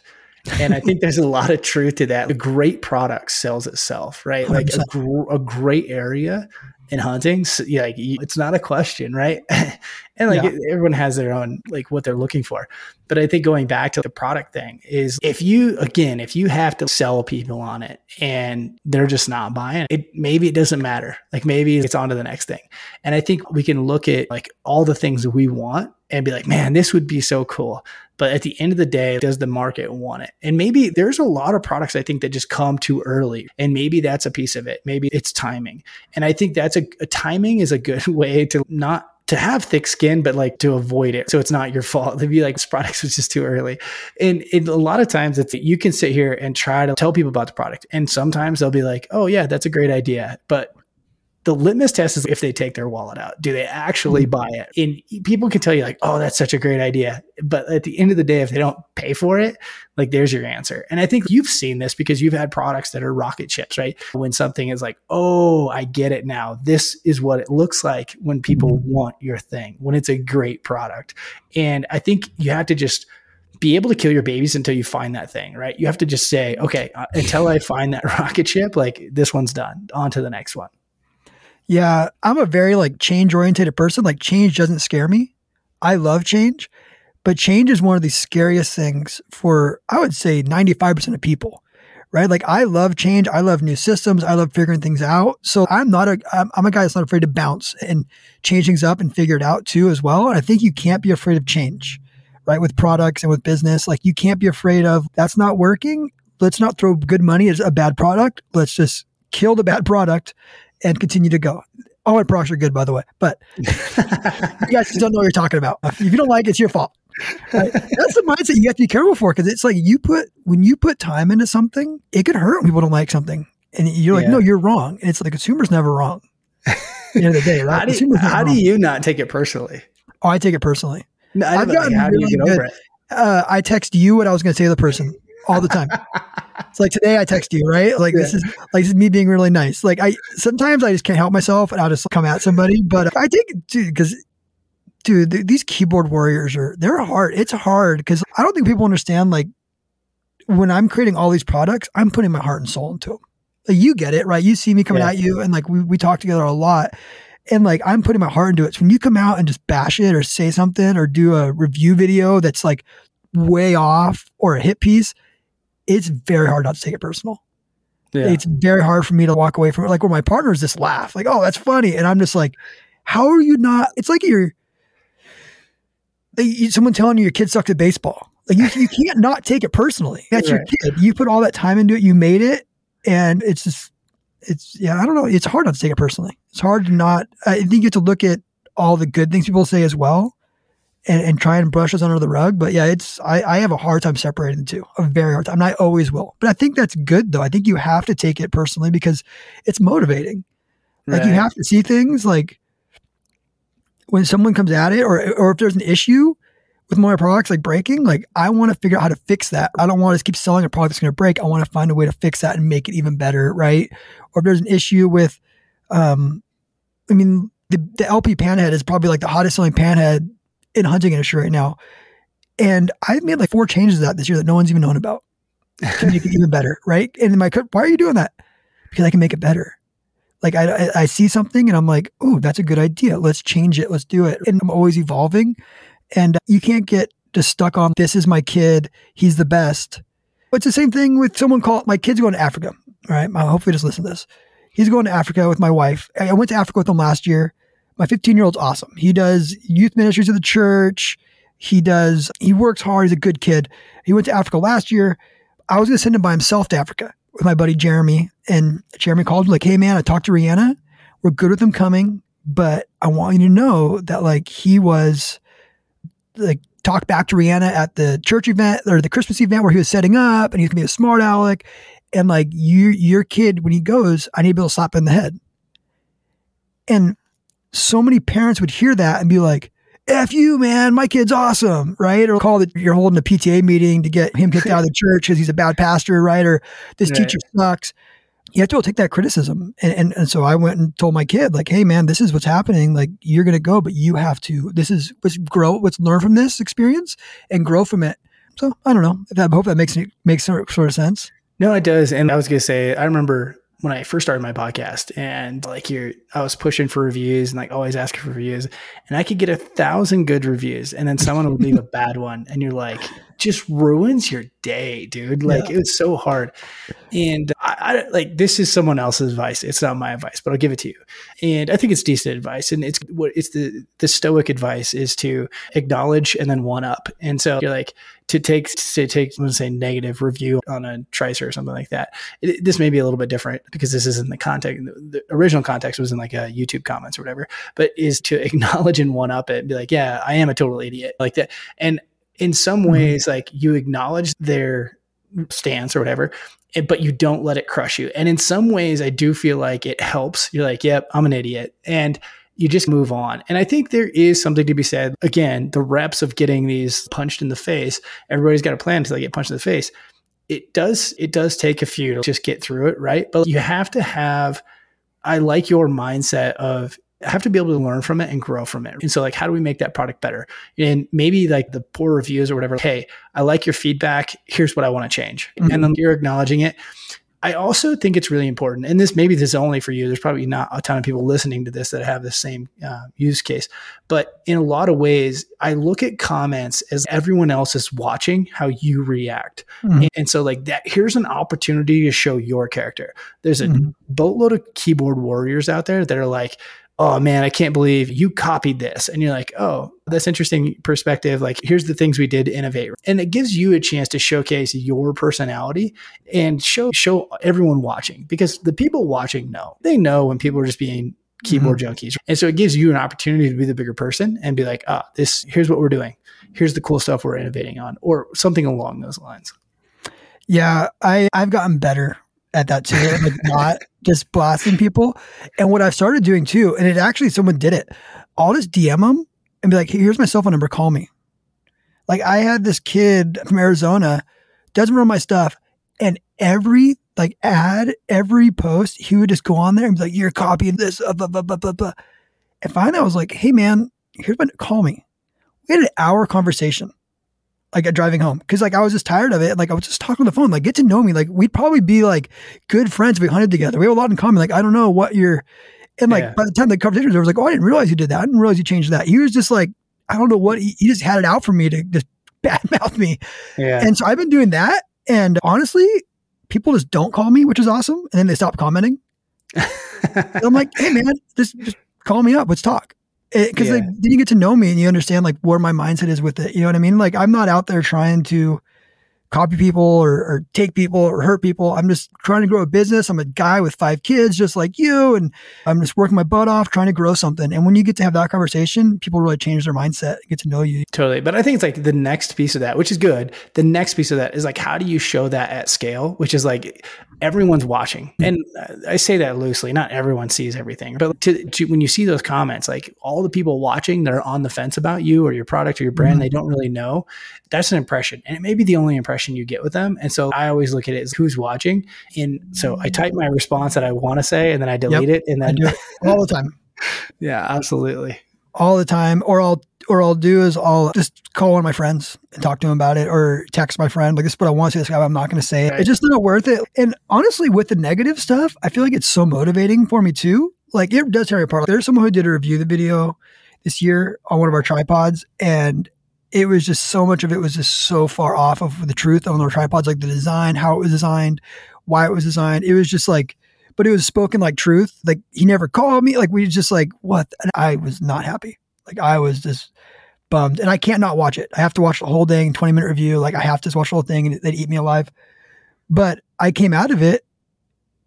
[SPEAKER 2] And I think there's a lot of truth to that. A great product sells itself, right? 100%. Like a, gr- a great area in hunting. So, yeah, like it's not a question, right? and like yeah. everyone has their own like what they're looking for. But I think going back to the product thing is if you again, if you have to sell people on it and they're just not buying it, maybe it doesn't matter. Like maybe it's on to the next thing. And I think we can look at like all the things that we want and be like, man, this would be so cool. But at the end of the day, does the market want it? And maybe there's a lot of products I think that just come too early. And maybe that's a piece of it. Maybe it's timing. And I think that's a, a timing is a good way to not to have thick skin, but like to avoid it. So it's not your fault. They'd be like, this product was just too early. And, and a lot of times it's you can sit here and try to tell people about the product. And sometimes they'll be like, oh yeah, that's a great idea. But the litmus test is if they take their wallet out. Do they actually mm-hmm. buy it? And people can tell you, like, oh, that's such a great idea. But at the end of the day, if they don't pay for it, like, there's your answer. And I think you've seen this because you've had products that are rocket ships, right? When something is like, oh, I get it now. This is what it looks like when people mm-hmm. want your thing, when it's a great product. And I think you have to just, be able to kill your babies until you find that thing, right? You have to just say, okay, uh, until I find that rocket ship, like this one's done, on to the next one.
[SPEAKER 1] Yeah, I'm a very like change oriented person. Like change doesn't scare me. I love change, but change is one of the scariest things for I would say 95% of people. Right? Like I love change. I love new systems. I love figuring things out. So I'm not a I'm, a guy that's not afraid to bounce and change things up and figure it out too as well. And I think you can't be afraid of change, right? With products and with business, like you can't be afraid of that's not working. Let's not throw good money at a bad product. Let's just kill the bad product and continue to go. All my products are good, by the way, but you guys don't know what you're talking about. If you don't like it, it's your fault. Right? That's the mindset you have to be careful for because it's like you put when you put time into something, it could hurt when people don't like something, and you're like, yeah. no, you're wrong. And it's like the consumer's never wrong. At the end of the day,
[SPEAKER 2] right? how, do you, how do you, not take it personally?
[SPEAKER 1] Oh, I take it personally.
[SPEAKER 2] No, I've gotten like, how really do you get good. over it?
[SPEAKER 1] Uh, I text you what I was going to say to the person all the time. it's like today I text you, right? Like yeah. this is like this is me being really nice. Like I sometimes I just can't help myself and I'll just come at somebody. But I think dude, because dude, th- these keyboard warriors are they're hard. It's hard because I don't think people understand like when I'm creating all these products, I'm putting my heart and soul into them. Like you get it, right? You see me coming yeah. at you and like we we talk together a lot. And like I'm putting my heart into it. So when you come out and just bash it or say something or do a review video that's like way off or a hit piece, it's very hard not to take it personal. Yeah. It's very hard for me to walk away from it. Like where my partners just laugh, like, oh, that's funny. And I'm just like, how are you not? It's like you're someone telling you your kid sucked at baseball. Like you, you can't not take it personally. That's right. your kid. You put all that time into it. You made it, and it's just, it's yeah. I don't know. It's hard not to take it personally. It's hard to not. I think you have to look at all the good things people say as well, and, and try and brush us under the rug. But yeah, it's I, I have a hard time separating the two, a very hard time. And I always will. But I think that's good though. I think you have to take it personally because it's motivating. Like right. you have to see things like when someone comes at it or or if there's an issue with my products like breaking, like I want to figure out how to fix that. I don't want to keep selling a product that's going to break. I want to find a way to fix that and make it even better, right? Or if there's an issue with um I mean the, the LP panhead is probably like the hottest selling panhead in hunting industry right now. And I've made like four changes to that this year that no one's even known about to make it even better. Right. And my, why are you doing that? Because I can make it better. Like I, I, I see something and I'm like, oh, that's a good idea. Let's change it. Let's do it. And I'm always evolving. And you can't get just stuck on this is my kid. He's the best. It's the same thing with someone called my kid's going to Africa. All right. Hopefully just listen to this. He's going to Africa with my wife. I went to Africa with him last year my 15 year old's awesome. He does youth ministries at the church. He does, he works hard. He's a good kid. He went to Africa last year. I was going to send him by himself to Africa with my buddy Jeremy. And Jeremy called like, Hey man, I talked to Rihanna. We're good with him coming, but I want you to know that like he was like talked back to Rihanna at the church event or the Christmas event where he was setting up and he's gonna be a smart aleck. And like you, your kid, when he goes, I need to be able to slap him in the head. And so many parents would hear that and be like, F you, man, my kid's awesome, right? Or call that you're holding a PTA meeting to get him kicked out of the church because he's a bad pastor, right? Or this right. teacher sucks. You have to take that criticism. And, and, and so I went and told my kid, like, hey, man, this is what's happening. Like, you're going to go, but you have to, this is, let's grow, let's learn from this experience and grow from it. So I don't know. I hope that makes, makes sort of sense.
[SPEAKER 2] No, it does. And I was going to say, I remember when I first started my podcast and like you're, I was pushing for reviews and like always asking for reviews and I could get a thousand good reviews and then someone would leave a bad one and you're like, just ruins your day, dude. Like yeah. it was so hard. And I, I, like this is someone else's advice. It's not my advice, but I'll give it to you. And I think it's decent advice. And it's what it's the the stoic advice is to acknowledge and then one up. And so you're like to take to take gonna say negative review on a tricer or something like that. It, this may be a little bit different because this isn't the context. The, the original context was in like a YouTube comments or whatever. But is to acknowledge and one up it and be like, yeah, I am a total idiot like that. And in some mm-hmm. ways, like you acknowledge their stance or whatever but you don't let it crush you. And in some ways, I do feel like it helps. You're like, yep, I'm an idiot. And you just move on. And I think there is something to be said. Again, the reps of getting these punched in the face, everybody's got a plan until they get punched in the face. It does, it does take a few to just get through it, right? But you have to have, I like your mindset of have to be able to learn from it and grow from it. And so, like, how do we make that product better? And maybe like the poor reviews or whatever, hey, I like your feedback. Here's what I want to change. Mm-hmm. And then you're acknowledging it. I also think it's really important, and this maybe this is only for you. There's probably not a ton of people listening to this that have the same uh, use case, but in a lot of ways, I look at comments as everyone else is watching how you react, mm-hmm. and, and, so like that. Here's an opportunity to show your character. There's a mm-hmm. boatload of keyboard warriors out there that are like, oh man, I can't believe you copied this. And you're like, oh, that's interesting perspective. Like, here's the things we did to innovate. And it gives you a chance to showcase your personality and show show everyone watching because the people watching know. They know when people are just being keyboard mm-hmm. junkies. And so it gives you an opportunity to be the bigger person and be like, ah, this here's what we're doing. Here's the cool stuff we're innovating on, or something along those lines.
[SPEAKER 1] Yeah, I, I've gotten better at that too, like not just blasting people. And what I've started doing too, and it actually someone did it. I'll just DM them and be like, hey, "Here's my cell phone number. Call me." Like I had this kid from Arizona, doesn't run my stuff, and every like ad, every post, he would just go on there and be like, "You're copying this." Blah, blah, blah, blah, blah. And finally, I was like, "Hey, man, here's my call me." We had an hour conversation like driving home because like I was just tired of it. Like I was just talking on the phone, like get to know me. Like we'd probably be like good friends if we hunted together. We have a lot in common. Like I don't know what you're, and like yeah. by the time the conversation was, I was like, oh, I didn't realize you did that. I didn't realize you changed that. He was just like, I don't know what he, he just had it out for me to just badmouth me. Yeah. And so I've been doing that, and honestly, people just don't call me, which is awesome. And then they stop commenting. I'm like, hey man, just just call me up. Let's talk Eh, because yeah. like then you get to know me and you understand like where my mindset is with it. You know what I mean? Like I'm not out there trying to copy people or, or, take people or hurt people. I'm just trying to grow a business. I'm a guy with five kids, just like you, and I'm just working my butt off trying to grow something. And when you get to have that conversation, people really change their mindset, get to know you.
[SPEAKER 2] Totally. But I think it's like the next piece of that, which is good. The next piece of that is like, how do you show that at scale? Which is like everyone's watching. And I say that loosely, not everyone sees everything. But to, to, when you see those comments, like all the people watching that are on the fence about you or your product or your brand, mm-hmm. they don't really know. That's an impression. And it may be the only impression you get with them. And so I always look at it as who's watching. And so I type my response that I want to say and then I delete yep, it and then
[SPEAKER 1] all the time.
[SPEAKER 2] yeah, absolutely.
[SPEAKER 1] All the time. Or I'll or I'll do is I'll just call one of my friends and talk to him about it or text my friend. Like this is what I want to say this guy, I'm not gonna say it. It's just not worth it. And honestly, with the negative stuff, I feel like it's so motivating for me too. Like it does tear me apart. There's someone who did a review of the video this year on one of our tripods and it was just so much of it was just so far off of the truth on our tripods, like the design, how it was designed, why it was designed. It was just like, but it was spoken like truth. Like he never called me. Like we just like what? And I was not happy. Like I was just bummed, and I can't not watch it. I have to watch the whole thing, twenty minute review. Like I have to watch the whole thing, and they'd eat me alive. But I came out of it,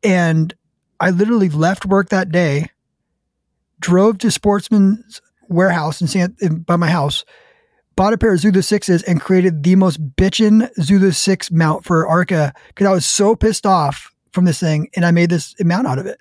[SPEAKER 1] and I literally left work that day, drove to Sportsman's warehouse in San by my house bought a pair of Zulu 6s and created the most bitchin' Zulu 6 mount for Arca because I was so pissed off from this thing and I made this amount out of it.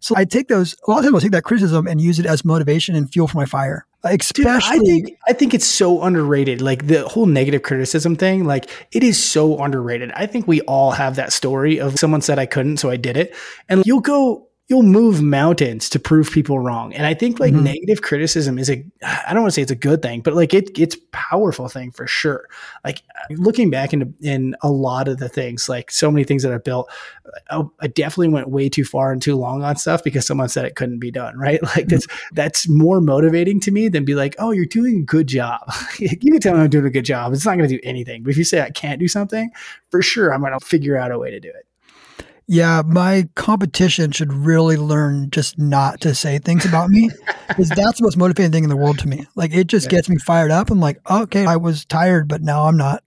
[SPEAKER 1] So I take those, a lot of times I'll take that criticism and use it as motivation and fuel for my fire. Especially, Dude,
[SPEAKER 2] I think I think it's so underrated. Like the whole negative criticism thing, like it is so underrated. I think we all have that story of someone said I couldn't, so I did it. And you'll go you'll move mountains to prove people wrong. And I think like mm-hmm. negative criticism is a I don't want to say it's a good thing, but like it it's powerful thing for sure. Like looking back into in a lot of the things, like so many things that I've built, I, I definitely went way too far and too long on stuff because someone said it couldn't be done. Right? Like that's mm-hmm. that's more motivating to me than be like, oh, you're doing a good job. you can tell me I'm doing a good job. It's not going to do anything. But if you say I can't do something, for sure, I'm going to figure out a way to do it.
[SPEAKER 1] Yeah, my competition should really learn just not to say things about me because that's the most motivating thing in the world to me. Like it just
[SPEAKER 2] Yeah.
[SPEAKER 1] gets me fired up. I'm like, okay, I was tired, but now I'm not.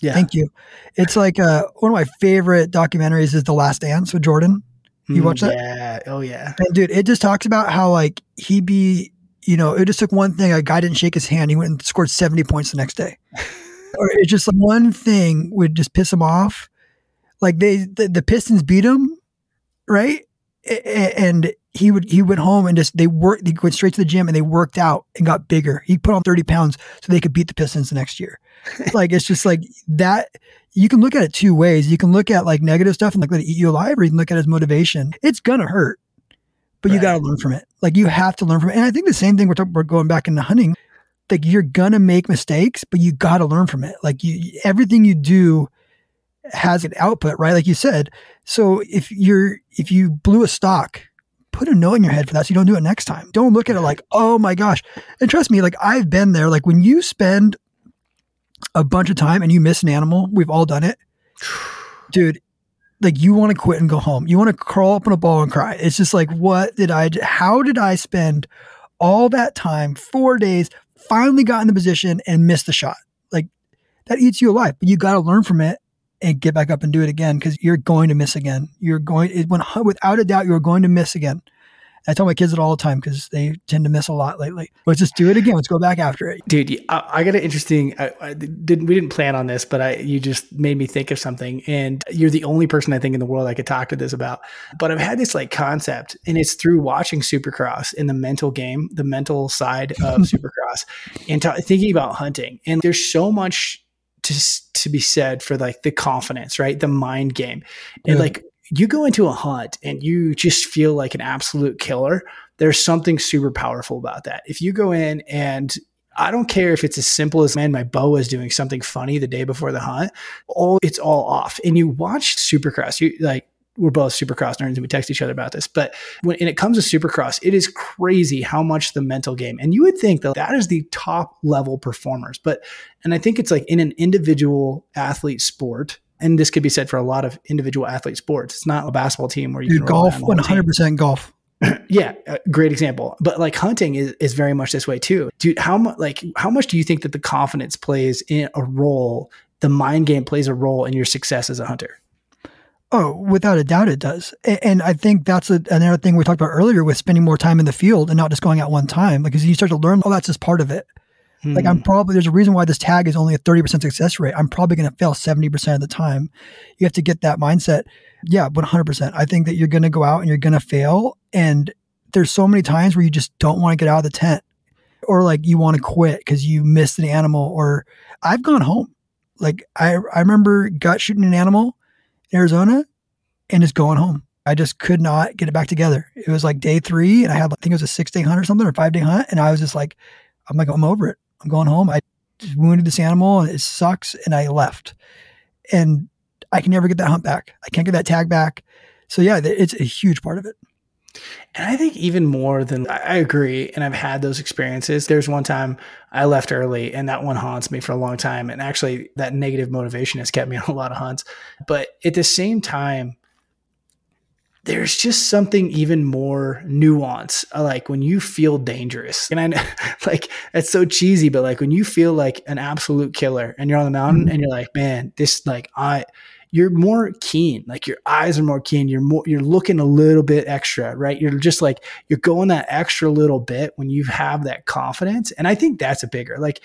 [SPEAKER 2] Yeah.
[SPEAKER 1] Thank you. It's like uh, one of my favorite documentaries is The Last Dance with Jordan. You
[SPEAKER 2] Mm,
[SPEAKER 1] watch that?
[SPEAKER 2] Yeah. Oh yeah.
[SPEAKER 1] And dude, it just talks about how like he be, you know, it just took one thing. A guy didn't shake his hand. He went and scored 70 points the next day. or it's just like one thing would just piss him off. Like they, the, the Pistons beat him, right? And he would, he went home and just, they worked, they went straight to the gym and they worked out and got bigger. He put on 30 pounds so they could beat the Pistons the next year. like it's just like that. You can look at it two ways. You can look at like negative stuff and like let it eat you alive, or you can look at it as motivation. It's gonna hurt but you got to learn from it. Like you have to learn from it. And I think the same thing we're talking, we're going back into hunting. Like you're gonna make mistakes, but you got to learn from it. Like you, everything you do has an output, right? Like you said. So if you're if you blew a stock, put a note in your head for that, so you don't do it next time. Don't look at it like, oh my gosh. And trust me, like I've been there. Like when you spend a bunch of time and you miss an animal, we've all done it, dude like you want to quit and go home. You want to crawl up in a ball and cry. It's just like, what did I? do? How did I spend all that time, four days, finally got in the position and missed the shot? Like that eats you alive. But you got to learn from it and get back up and do it again because you're going to miss again. You're going it, when without a doubt you're going to miss again. I tell my kids it all the time because they tend to miss a lot lately. Let's just do it again. Let's go back after it.
[SPEAKER 2] Dude, I got an interesting. I, I didn't. We didn't plan on this, but I you just made me think of something. And you're the only person I think in the world I could talk to this about. But I've had this like concept, and it's through watching Supercross in the mental game, the mental side of Supercross, and ta thinking about hunting. And there's so much to to be said for like the confidence, right? The mind game, and
[SPEAKER 1] Yeah.
[SPEAKER 2] like you go into a hunt and you just feel like an absolute killer. There's something super powerful about that. If you go in and I don't care if it's as simple as man, my bow is doing something funny the day before the hunt. All it's all off. And you watch Supercross, you like we're both Supercross nerds and we text each other about this. But when it comes to Supercross, it is crazy how much the mental game. And you would think that that is the top level performers. But and I think it's like in an individual athlete sport. And this could be said for a lot of individual athlete sports. It's not a basketball team where you
[SPEAKER 1] Dude,
[SPEAKER 2] can
[SPEAKER 1] golf, one hundred percent golf.
[SPEAKER 2] yeah great example but like hunting is, is very much this way too dude how much like how much do you think that the confidence plays in a role the mind game plays a role in your success as a hunter
[SPEAKER 1] Oh, without a doubt, it does. And I think that's a, another thing we talked about earlier with spending more time in the field and not just going out one time. Because you start to learn, oh, that's just part of it. Like I'm
[SPEAKER 2] Hmm.
[SPEAKER 1] probably there's a reason why this tag is only a 30% success rate. I'm probably going to fail 70% of the time. You have to get that mindset. Yeah, 100%. I think that you're going to go out and you're going to fail and there's so many times where you just don't want to get out of the tent or like you want to quit cuz you missed an animal or I've gone home. Like I I remember gut shooting an animal Arizona and just going home. I just could not get it back together. It was like day 3 and I had I think it was a 6 day hunt or something or 5 day hunt and I was just like I'm like, I'm over it. I'm going home. I wounded this animal and it sucks. And I left. And I can never get that hunt back. I can't get that tag back. So yeah, it's a huge part of it.
[SPEAKER 2] And I think even more than I agree, and I've had those experiences. There's one time I left early, and that one haunts me for a long time. And actually, that negative motivation has kept me on a lot of hunts. But at the same time, there's just something even more nuance. uh, Like when you feel dangerous, and I know, like that's so cheesy, but like when you feel like an absolute killer, and you're on the mountain,
[SPEAKER 1] Mhm.
[SPEAKER 2] and you're like, man, this like I you're more keen like your eyes are more keen you're more you're looking a little bit extra right? You're just like you're going that extra little bit when you have that confidence and i think that's a bigger like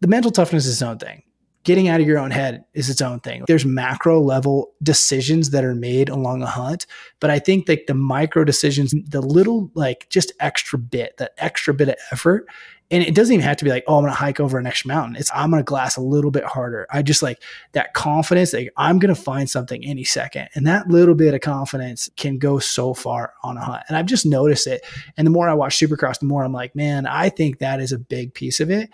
[SPEAKER 2] the mental toughness is its own thing. Getting out of your own head is its own thing. There's macro level decisions that are made along a hunt but i think like the micro decisions the little like just extra bit that extra bit of effort and it doesn't even have to be like, oh, I'm gonna hike over an extra mountain. It's I'm gonna glass a little bit harder. I just like that confidence, like I'm gonna find something any second. And that little bit of confidence can go so far on a hunt. And I've just noticed it. And the more I watch Supercross, the more I'm like, man, I think that is a big piece of it.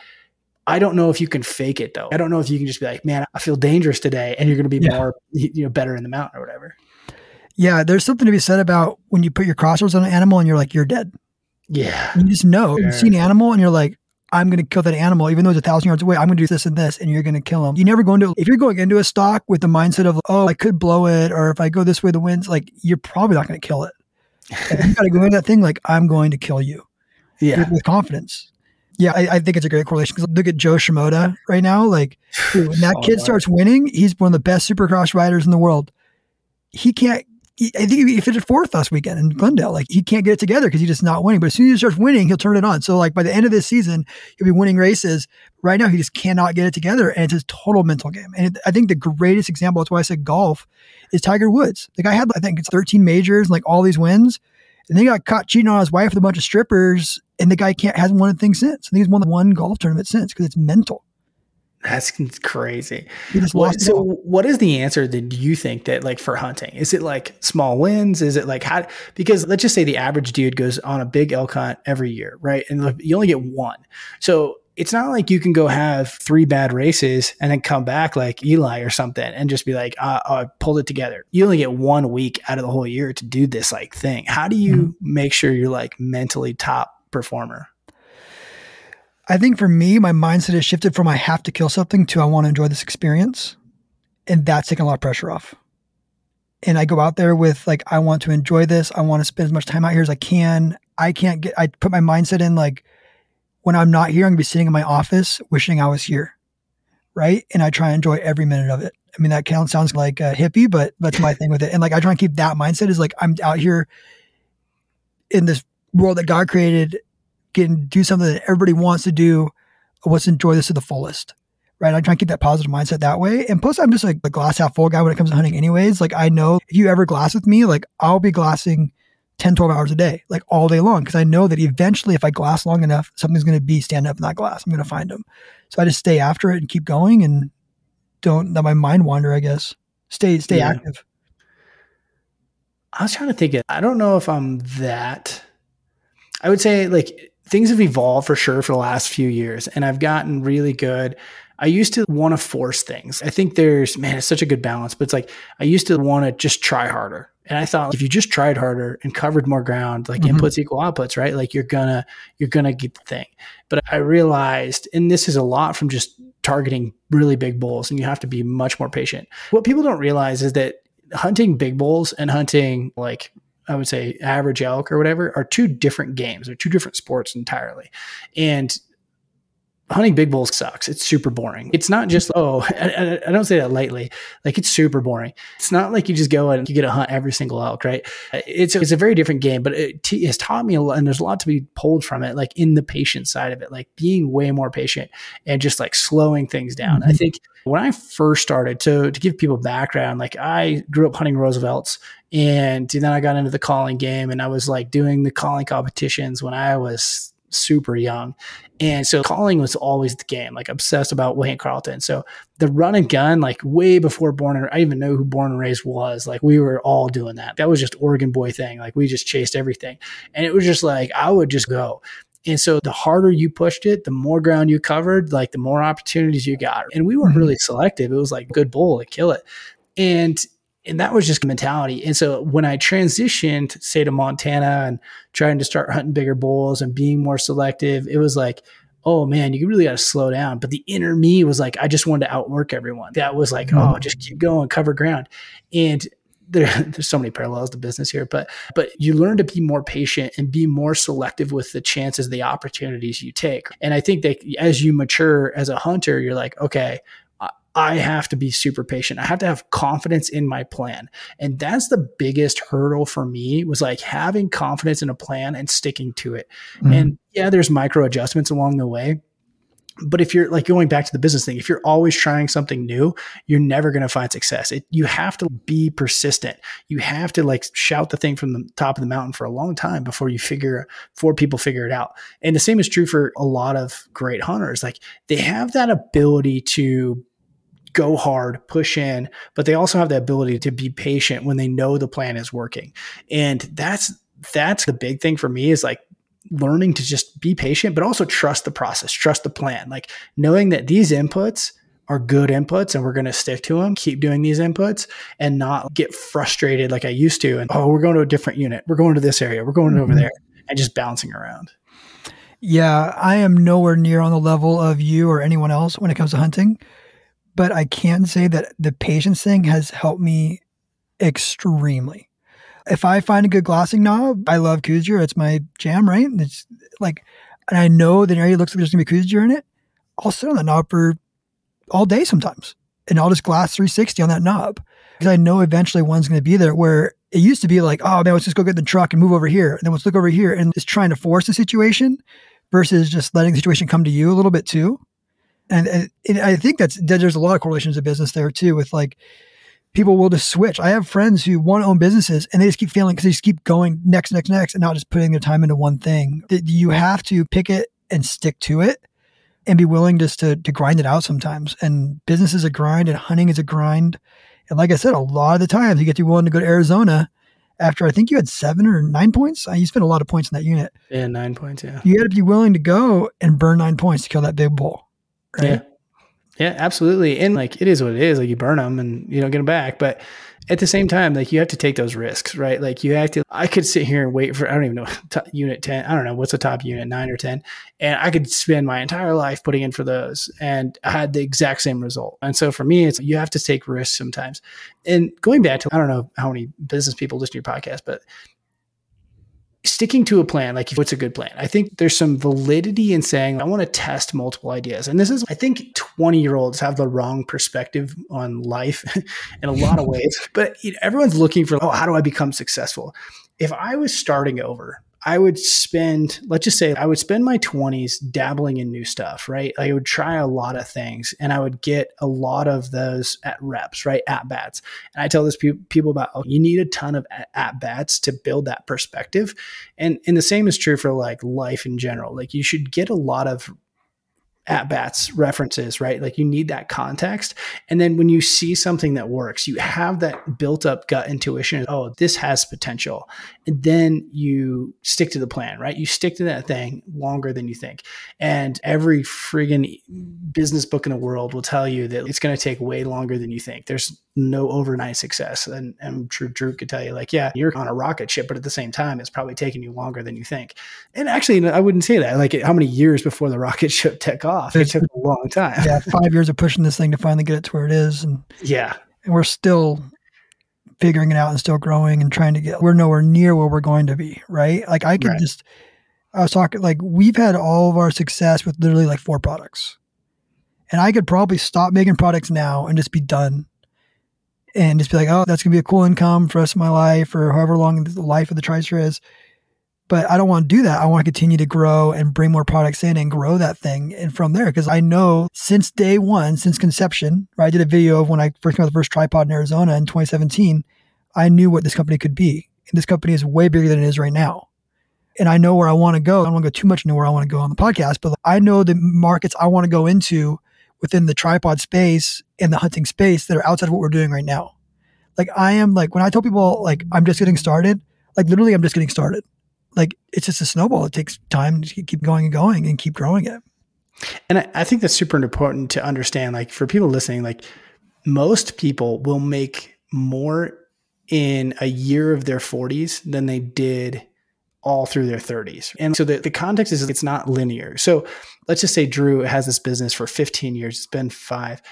[SPEAKER 2] I don't know if you can fake it though. I don't know if you can just be like, man, I feel dangerous today, and you're gonna be
[SPEAKER 1] Yeah.
[SPEAKER 2] more, you know, better in the mountain or whatever.
[SPEAKER 1] Yeah, there's something to be said about when you put your crosswords on an animal and you're like, you're dead.
[SPEAKER 2] Yeah.
[SPEAKER 1] You just know. You see an animal and you're like, I'm going to kill that animal, even though it's a thousand yards away. I'm going to do this and this, and you're going to kill him. You never go into, if you're going into a stock with the mindset of, oh, I could blow it, or if I go this way, the wind's like, you're probably not going to kill it. you got to go into that thing like, I'm going to kill you.
[SPEAKER 2] Yeah.
[SPEAKER 1] With, with confidence. Yeah, I, I, think it's a great correlation because look at Jo Shimoda right now. Like, dude, when that oh, kid starts winning, he's one of the best supercross riders in the world. He can't I think he finished fourth last weekend in Glendale. Like he can't get it together because he's just not winning. But as soon as he starts winning, he'll turn it on. So like by the end of this season, he'll be winning races. Right now, he just cannot get it together, and it's his total mental game. And it, I think the greatest example, that's why I said golf, is Tiger Woods. The guy had I think it's 13 majors, like all these wins, and then he got caught cheating on his wife with a bunch of strippers, and the guy can't hasn't won a thing since. I think he's won one golf tournament since because it's mental.
[SPEAKER 2] That's crazy. What, so, what is the answer that you think that like for hunting? Is it like small wins? Is it like how? Because let's just say the average dude goes on a big elk hunt every year, right? And you only get one. So it's not like you can go have three bad races and then come back like Eli or something and just be like, uh, oh, I pulled it together. You only get one week out of the whole year to do this like thing. How do you mm-hmm. make sure you're like mentally top performer?
[SPEAKER 1] I think for me, my mindset has shifted from I have to kill something to I want to enjoy this experience. And that's taken a lot of pressure off. And I go out there with like, I want to enjoy this. I want to spend as much time out here as I can. I can't get, I put my mindset in like, when I'm not here, I'm gonna be sitting in my office wishing I was here. Right. And I try and enjoy every minute of it. I mean, that sounds like a hippie, but that's my thing with it. And like, I try and keep that mindset is like, I'm out here in this world that God created can do something that everybody wants to do. Let's enjoy this to the fullest. Right. I try and keep that positive mindset that way. And plus, I'm just like the glass half full guy when it comes to hunting, anyways. Like, I know if you ever glass with me, like, I'll be glassing 10, 12 hours a day, like all day long. Cause I know that eventually, if I glass long enough, something's going to be standing up in that glass. I'm going to find them. So I just stay after it and keep going and don't let my mind wander, I guess. Stay, stay yeah. active.
[SPEAKER 2] I was trying to think, I don't know if I'm that. I would say like things have evolved for sure for the last few years and I've gotten really good. I used to want to force things. I think there's, man, it's such a good balance, but it's like I used to want to just try harder. And I thought if you just tried harder and covered more ground, like mm-hmm. inputs equal outputs, right? Like you're gonna, you're gonna get the thing. But I realized, and this is a lot from just targeting really big bulls and you have to be much more patient. What people don't realize is that hunting big bulls and hunting like I would say average elk or whatever are two different games. They're two different sports entirely. And hunting big bulls sucks. It's super boring. It's not just, oh, I, I, don't say that lightly. Like it's super boring. It's not like you just go and you get to hunt every single elk, right? It's, it's a very different game, but it t- has taught me a lot and there's a lot to be pulled from it, like in the patient side of it, like being way more patient and just like slowing things down. Mm-hmm. I think when I first started to, to give people background, like I grew up hunting Roosevelts and then I got into the calling game and I was like doing the calling competitions when I was super young. And so calling was always the game, like obsessed about Wayne Carlton. So the run and gun, like way before born and I even know who born and raised was, like we were all doing that. That was just Oregon boy thing. Like we just chased everything. And it was just like, I would just go. And so the harder you pushed it, the more ground you covered, like the more opportunities you got. And we weren't mm-hmm. really selective. It was like good bull, like kill it. And and that was just mentality. And so when I transitioned, say to Montana and trying to start hunting bigger bulls and being more selective, it was like, oh man, you really got to slow down. But the inner me was like, I just wanted to outwork everyone. That was like, mm-hmm. oh, just keep going, cover ground. And there, there's so many parallels to business here, but but you learn to be more patient and be more selective with the chances, the opportunities you take. And I think that as you mature as a hunter, you're like, okay, I have to be super patient. I have to have confidence in my plan. And that's the biggest hurdle for me was like having confidence in a plan and sticking to it. Mm-hmm. And yeah, there's micro adjustments along the way. But if you're like going back to the business thing, if you're always trying something new, you're never going to find success. It, you have to be persistent. You have to like shout the thing from the top of the mountain for a long time before you figure, before people figure it out. And the same is true for a lot of great hunters. Like they have that ability to go hard, push in, but they also have the ability to be patient when they know the plan is working. And that's that's the big thing for me is like learning to just be patient, but also trust the process, trust the plan. Like knowing that these inputs are good inputs and we're going to stick to them, keep doing these inputs and not get frustrated like I used to. And oh, we're going to a different unit. We're going to this area. We're going mm-hmm. over there and just bouncing around.
[SPEAKER 1] Yeah, I am nowhere near on the level of you or anyone else when it comes to hunting, but I can say that the patience thing has helped me extremely. If I find a good glassing knob, I love deer. It's my jam, right? It's like, and I know the area looks like there's gonna be deer in it. I'll sit on that knob for all day sometimes, and I'll just glass 360 on that knob because I know eventually one's to be there. Where it used to be like, oh man, let's just go get the truck and move over here, and then let's look over here, and just trying to force the situation versus just letting the situation come to you a little bit too. And, and, and I think that's there's a lot of correlations of business there too with like people will just switch. I have friends who want to own businesses and they just keep failing because they just keep going next, next, next, and not just putting their time into one thing. You have to pick it and stick to it and be willing just to, to grind it out sometimes. And business is a grind and hunting is a grind. And like I said, a lot of the times you get to be willing to go to Arizona after I think you had seven or nine points. Uh, you spent a lot of points in that unit.
[SPEAKER 2] Yeah, nine points. Yeah.
[SPEAKER 1] You got to be willing to go and burn nine points to kill that big bull.
[SPEAKER 2] Right? Yeah. Yeah, absolutely. And like it is what it is. Like you burn them and you don't get them back. But at the same time, like you have to take those risks, right? Like you have to, I could sit here and wait for, I don't even know, top, unit 10, I don't know, what's the top unit, nine or 10. And I could spend my entire life putting in for those and I had the exact same result. And so for me, it's, you have to take risks sometimes. And going back to, I don't know how many business people listen to your podcast, but sticking to a plan, like what's a good plan? I think there's some validity in saying, I want to test multiple ideas. And this is, I think 20 year olds have the wrong perspective on life in a lot of ways, but you know, everyone's looking for, oh, how do I become successful? If I was starting over, I would spend, let's just say, I would spend my 20s dabbling in new stuff, right? I would try a lot of things and I would get a lot of those at reps, right? At bats. And I tell this pe- people about, oh, you need a ton of at bats to build that perspective. And, and the same is true for like life in general. Like you should get a lot of at bats references, right? Like you need that context. And then when you see something that works, you have that built up gut intuition. Oh, this has potential. And then you stick to the plan, right? You stick to that thing longer than you think. And every friggin' business book in the world will tell you that it's going to take way longer than you think. There's no overnight success. And, and Drew, Drew could tell you, like, yeah, you're on a rocket ship, but at the same time, it's probably taking you longer than you think. And actually, I wouldn't say that. Like, how many years before the rocket ship took off? It took a long time.
[SPEAKER 1] yeah, five years of pushing this thing to finally get it to where it is. And
[SPEAKER 2] yeah,
[SPEAKER 1] and we're still figuring it out and still growing and trying to get. We're nowhere near where we're going to be, right? Like, I could right. just. I was talking like we've had all of our success with literally like four products. And I could probably stop making products now and just be done and just be like, oh, that's going to be a cool income for the rest of my life or however long the life of the TriStar is. But I don't want to do that. I want to continue to grow and bring more products in and grow that thing. And from there, because I know since day one, since conception, right? I did a video of when I first came got the first tripod in Arizona in 2017. I knew what this company could be. And this company is way bigger than it is right now. And I know where I want to go. I don't want to go too much into where I want to go on the podcast, but I know the markets I want to go into within the tripod space and the hunting space that are outside of what we're doing right now. Like I am like when I tell people like I'm just getting started, like literally I'm just getting started. Like it's just a snowball. It takes time to keep going and going and keep growing it.
[SPEAKER 2] And I, I think that's super important to understand. Like for people listening, like most people will make more in a year of their 40s than they did all through their 30s. And so the, the context is it's not linear. So let's just say Drew has this business for 15 years, it's been five.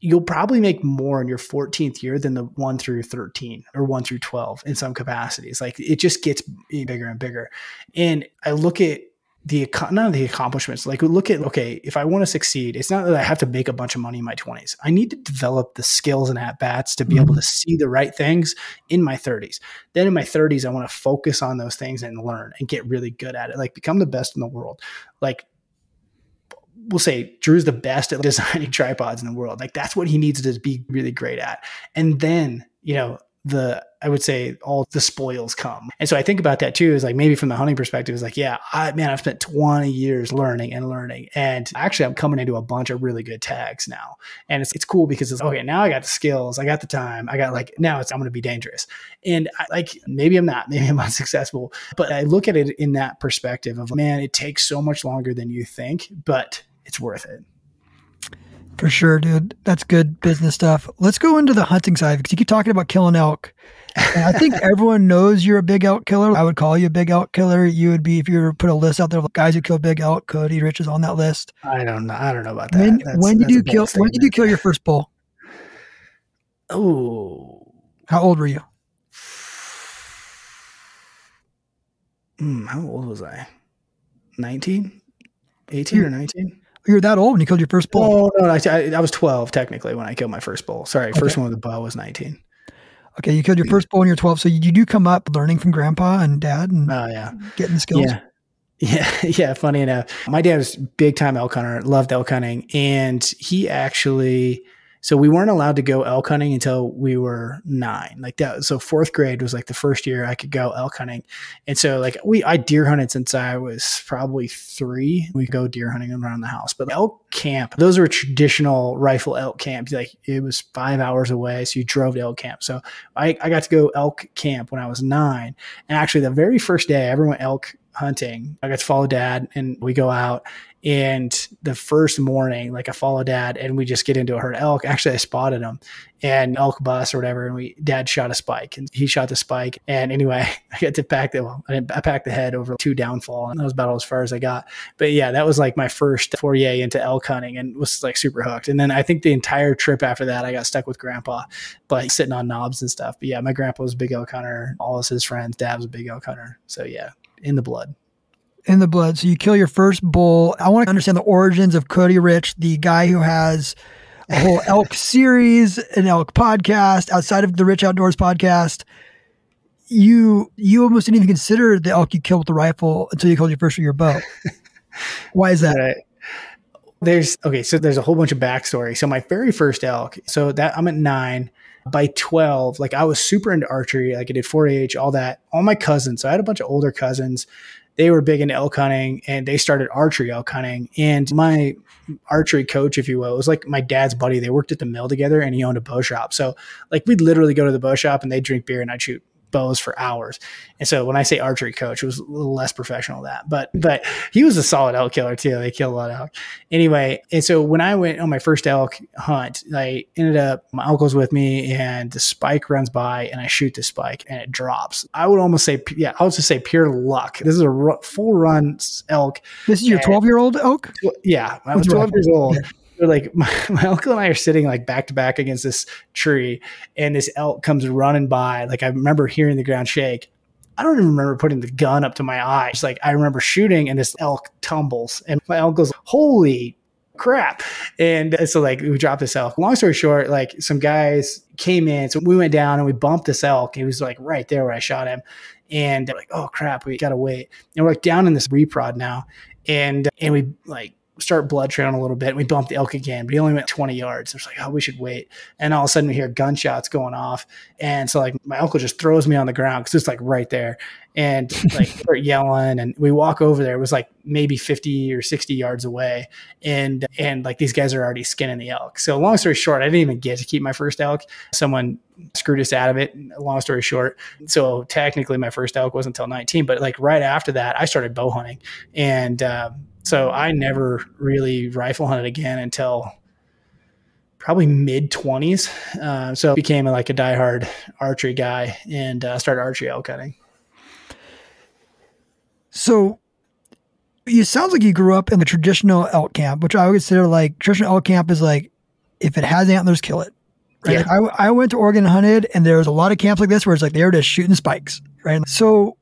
[SPEAKER 2] You'll probably make more in your 14th year than the one through 13 or one through 12 in some capacities. Like it just gets bigger and bigger. And I look at the not the accomplishments like look at okay if i want to succeed it's not that i have to make a bunch of money in my 20s i need to develop the skills and at bats to be mm-hmm. able to see the right things in my 30s then in my 30s i want to focus on those things and learn and get really good at it like become the best in the world like we'll say drew's the best at designing tripods in the world. Like that's what he needs to be really great at. And then you know the I would say all the spoils come. And so I think about that too, is like maybe from the hunting perspective, is like, yeah, I man, I've spent 20 years learning and learning. And actually I'm coming into a bunch of really good tags now. And it's it's cool because it's okay, now I got the skills, I got the time, I got like now it's I'm gonna be dangerous. And I, like maybe I'm not, maybe I'm unsuccessful. But I look at it in that perspective of man, it takes so much longer than you think, but it's worth it.
[SPEAKER 1] For sure, dude. That's good business stuff. Let's go into the hunting side because you keep talking about killing elk. And I think everyone knows you're a big elk killer. I would call you a big elk killer. You would be if you were to put a list out there of guys who kill big elk. Cody Rich is on that list.
[SPEAKER 2] I don't know. I don't know about that.
[SPEAKER 1] When,
[SPEAKER 2] That's-
[SPEAKER 1] when did
[SPEAKER 2] that's
[SPEAKER 1] you kill? When did you
[SPEAKER 2] statement.
[SPEAKER 1] kill your first bull?
[SPEAKER 2] Oh,
[SPEAKER 1] How old were you?
[SPEAKER 2] Hmm, how old was I? 19? 18 or 19?
[SPEAKER 1] You were that old when you killed your first bull.
[SPEAKER 2] Oh, no, I, I, I was 12 technically when I killed my first bull. Sorry, first
[SPEAKER 1] Okay.
[SPEAKER 2] one with the bow was 19.
[SPEAKER 1] Okay, you killed your first bull when you're 12. So you, you do come up learning from grandpa and dad and
[SPEAKER 2] Oh, yeah.
[SPEAKER 1] getting the skills.
[SPEAKER 2] Yeah. Yeah, yeah. Funny enough, my dad was big time elk hunter, loved elk hunting, and he actually. So we weren't allowed to go elk hunting until we were nine. Like that. So fourth grade was like the first year I could go elk hunting, and so like we I deer hunted since I was probably three. We go deer hunting around the house, but elk camp those were traditional rifle elk camps. Like it was five hours away, so you drove to elk camp. So I I got to go elk camp when I was nine, and actually the very first day I ever went elk hunting. I got to follow dad and we go out and the first morning, like I follow dad and we just get into a herd elk. Actually, I spotted him and elk bus or whatever. And we, dad shot a spike and he shot the spike. And anyway, I got to pack the, well, I, packed the head over two downfall and that was about as far as I got. But yeah, that was like my first foray into elk hunting and was like super hooked. And then I think the entire trip after that, I got stuck with grandpa, like sitting on knobs and stuff. But yeah, my grandpa was a big elk hunter. All of his friends, dad was a big elk hunter. So yeah, in the blood.
[SPEAKER 1] In the blood. So you kill your first bull. I want to understand the origins of Cody Rich, the guy who has a whole elk series, an elk podcast outside of the Rich Outdoors podcast. You you almost didn't even consider the elk you killed with the rifle until you killed your first with your bow. Why is that?
[SPEAKER 2] Right. There's okay, so there's a whole bunch of backstory. So my very first elk, so that I'm at nine. By 12, like I was super into archery. Like I did 4-H, all that. All my cousins. So I had a bunch of older cousins. They were big into elk hunting and they started archery elk hunting. And my archery coach, if you will, was like my dad's buddy. They worked at the mill together and he owned a bow shop. So like we'd literally go to the bow shop and they'd drink beer and I'd shoot bows for hours. And so when I say archery coach, it was a little less professional than that. But but he was a solid elk killer too. They killed a lot of elk. Anyway, and so when I went on my first elk hunt, I ended up my uncle's with me and the spike runs by and I shoot the spike and it drops. I would almost say yeah, I would just say pure luck. This is a full run elk.
[SPEAKER 1] This is your 12 year old elk?
[SPEAKER 2] Yeah, I was 12 years old. Like my, my uncle and I are sitting like back to back against this tree, and this elk comes running by. Like I remember hearing the ground shake. I don't even remember putting the gun up to my eye. It's like I remember shooting, and this elk tumbles, and my uncle's holy crap. And uh, so like we dropped this elk. Long story short, like some guys came in, so we went down and we bumped this elk. He was like right there where I shot him, and they're like, oh crap, we gotta wait. And we're like down in this reprod now, and uh, and we like start blood trailing a little bit. We bumped the elk again, but he only went 20 yards. I was like, oh, we should wait. And all of a sudden we hear gunshots going off. And so like my uncle just throws me on the ground because it's like right there. And like start yelling and we walk over there. It was like maybe 50 or 60 yards away. And and like these guys are already skinning the elk. So long story short, I didn't even get to keep my first elk. Someone screwed us out of it. Long story short. So technically my first elk wasn't until 19. But like right after that, I started bow hunting. And um, so I never really rifle hunted again until probably mid 20s. Uh, so became like a diehard archery guy and uh, started archery elk hunting.
[SPEAKER 1] So it sounds like you grew up in the traditional elk camp, which I would consider like traditional elk camp is like if it has antlers, kill it. Right.
[SPEAKER 2] Yeah.
[SPEAKER 1] Like, I, I went to Oregon and hunted, and there was a lot of camps like this where it's like they were just shooting spikes. Right. So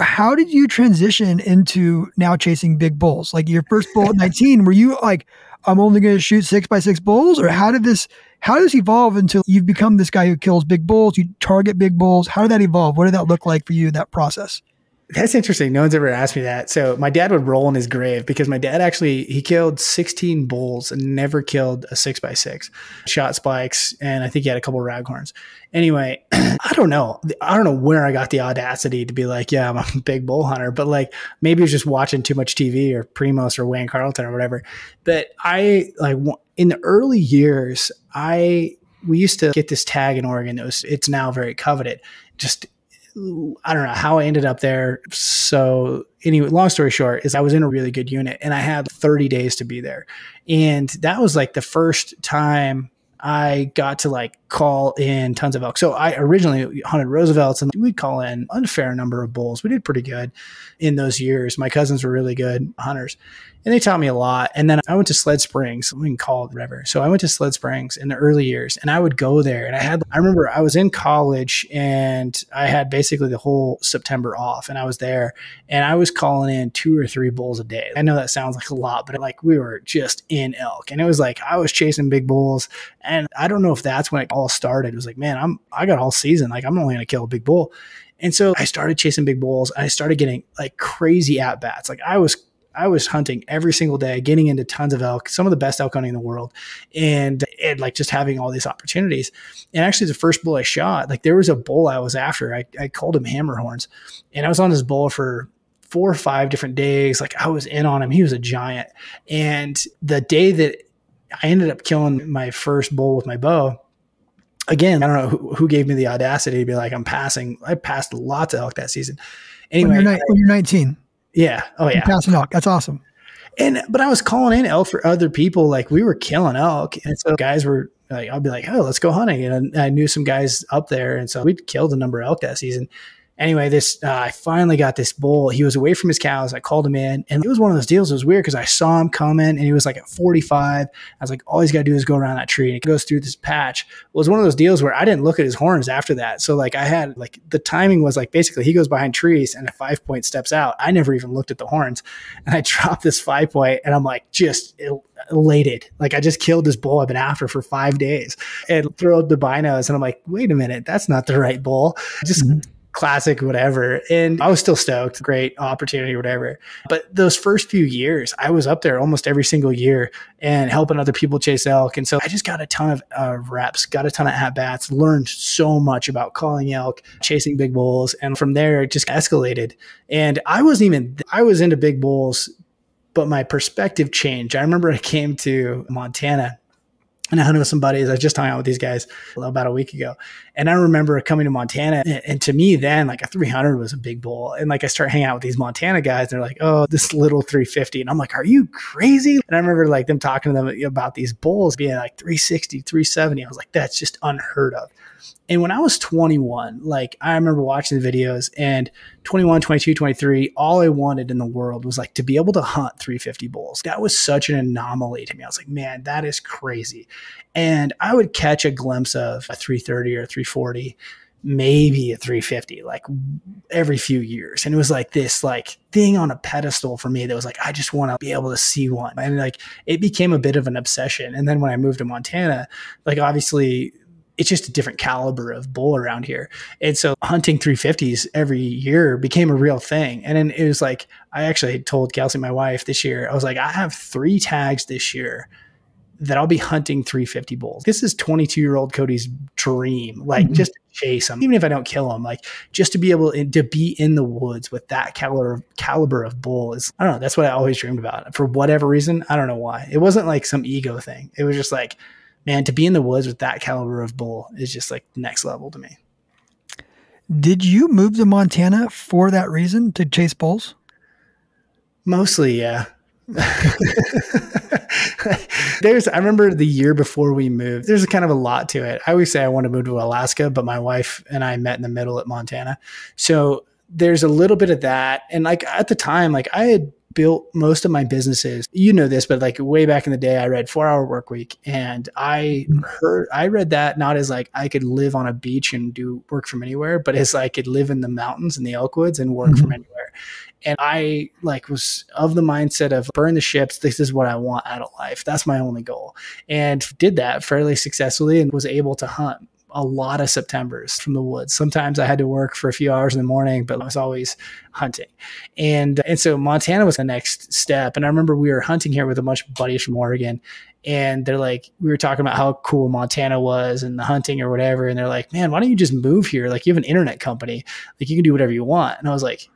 [SPEAKER 1] how did you transition into now chasing big bulls? Like your first bull at 19, were you like, I'm only going to shoot six by six bulls, or how did this? How does this evolve until you've become this guy who kills big bulls? You target big bulls. How did that evolve? What did that look like for you? That process.
[SPEAKER 2] That's interesting. No one's ever asked me that. So my dad would roll in his grave because my dad actually he killed 16 bulls and never killed a six by six. Shot spikes and I think he had a couple raghorns. Anyway, I don't know. I don't know where I got the audacity to be like, yeah, I'm a big bull hunter, but like maybe it was just watching too much TV or Primos or Wayne Carlton or whatever. But I like in the early years, I we used to get this tag in Oregon that was it's now very coveted. Just I don't know how I ended up there so anyway, long story short, is I was in a really good unit and I had 30 days to be there. And that was like the first time I got to like call in tons of elk. So I originally hunted Roosevelt's and we'd call in a fair number of bulls. We did pretty good in those years. My cousins were really good hunters and they taught me a lot. And then I went to Sled Springs, we can call it whatever. So I went to Sled Springs in the early years and I would go there. And I had, I remember I was in college and I had basically the whole September off and I was there and I was calling in two or three bulls a day. I know that sounds like a lot, but like we were just in elk and it was like I was chasing big bulls. And I don't know if that's when it all started. It was like, man, I'm, I got all season. Like I'm only going to kill a big bull. And so I started chasing big bulls. And I started getting like crazy at bats. Like I was I was hunting every single day, getting into tons of elk, some of the best elk hunting in the world, and and like just having all these opportunities. And actually, the first bull I shot, like there was a bull I was after. I, I called him Hammerhorns, and I was on this bull for four or five different days. Like I was in on him. He was a giant. And the day that I ended up killing my first bull with my bow, again, I don't know who, who gave me the audacity to be like, I'm passing. I passed lots of elk that season. Anyway,
[SPEAKER 1] when you're, when you're 19.
[SPEAKER 2] Yeah. Oh yeah.
[SPEAKER 1] Passing elk. That's awesome.
[SPEAKER 2] And but I was calling in elk for other people. Like we were killing elk, and so guys were like, "I'll be like, oh, let's go hunting." And I knew some guys up there, and so we'd killed a number of elk that season anyway, this uh, I finally got this bull. He was away from his cows. I called him in, and it was one of those deals. It was weird because I saw him coming, and he was like at 45. I was like, all he's got to do is go around that tree, and he goes through this patch. It was one of those deals where I didn't look at his horns after that. So like I had like the timing was like basically he goes behind trees, and a five point steps out. I never even looked at the horns, and I dropped this five point, and I'm like just elated. Like I just killed this bull I've been after for five days, and throw the binos, and I'm like, wait a minute, that's not the right bull. Just mm-hmm classic, whatever. And I was still stoked, great opportunity, whatever. But those first few years, I was up there almost every single year and helping other people chase elk. And so I just got a ton of uh, reps, got a ton of at bats, learned so much about calling elk, chasing big bulls. And from there, it just escalated. And I wasn't even, I was into big bulls, but my perspective changed. I remember I came to Montana and I know some buddies. I was just hung out with these guys about a week ago, and I remember coming to Montana. And, and, to me, then like a 300 was a big bull. And like I start hanging out with these Montana guys, and they're like, "Oh, this little 350," and I'm like, "Are you crazy?" And I remember like them talking to them about these bulls being like 360, 370. I was like, "That's just unheard of." And when I was 21, like I remember watching the videos and 21, 22, 23, all I wanted in the world was like to be able to hunt 350 bulls. That was such an anomaly to me. I was like, man, that is crazy. And I would catch a glimpse of a 330 or 340 maybe a 350 like every few years and it was like this like thing on a pedestal for me that was like i just want to be able to see one and like it became a bit of an obsession and then when i moved to montana like obviously it's just a different caliber of bull around here. And so hunting 350s every year became a real thing. And then it was like, I actually told Kelsey, my wife, this year, I was like, I have three tags this year that I'll be hunting 350 bulls. This is 22 year old Cody's dream, like mm-hmm. just to chase them, even if I don't kill them, like just to be able to be in the woods with that caliber caliber of bull is, I don't know. That's what I always dreamed about for whatever reason. I don't know why. It wasn't like some ego thing. It was just like, man, to be in the woods with that caliber of bull is just like next level to me.
[SPEAKER 1] Did you move to Montana for that reason to chase bulls?
[SPEAKER 2] Mostly, yeah. there's I remember the year before we moved. There's kind of a lot to it. I always say I want to move to Alaska, but my wife and I met in the middle at Montana. So there's a little bit of that. And like at the time, like I had built most of my businesses. You know this, but like way back in the day, I read Four Hour Work Week, and I mm-hmm. heard I read that not as like I could live on a beach and do work from anywhere, but as I could live in the mountains and the Elkwoods and work mm-hmm. from anywhere. And I like was of the mindset of burn the ships. This is what I want out of life. That's my only goal, and did that fairly successfully and was able to hunt a lot of Septembers from the woods. Sometimes I had to work for a few hours in the morning, but I was always hunting. And and so Montana was the next step. And I remember we were hunting here with a bunch of buddies from Oregon. And they're like, we were talking about how cool Montana was and the hunting or whatever. And they're like, man, why don't you just move here? Like you have an internet company. Like you can do whatever you want. And I was like,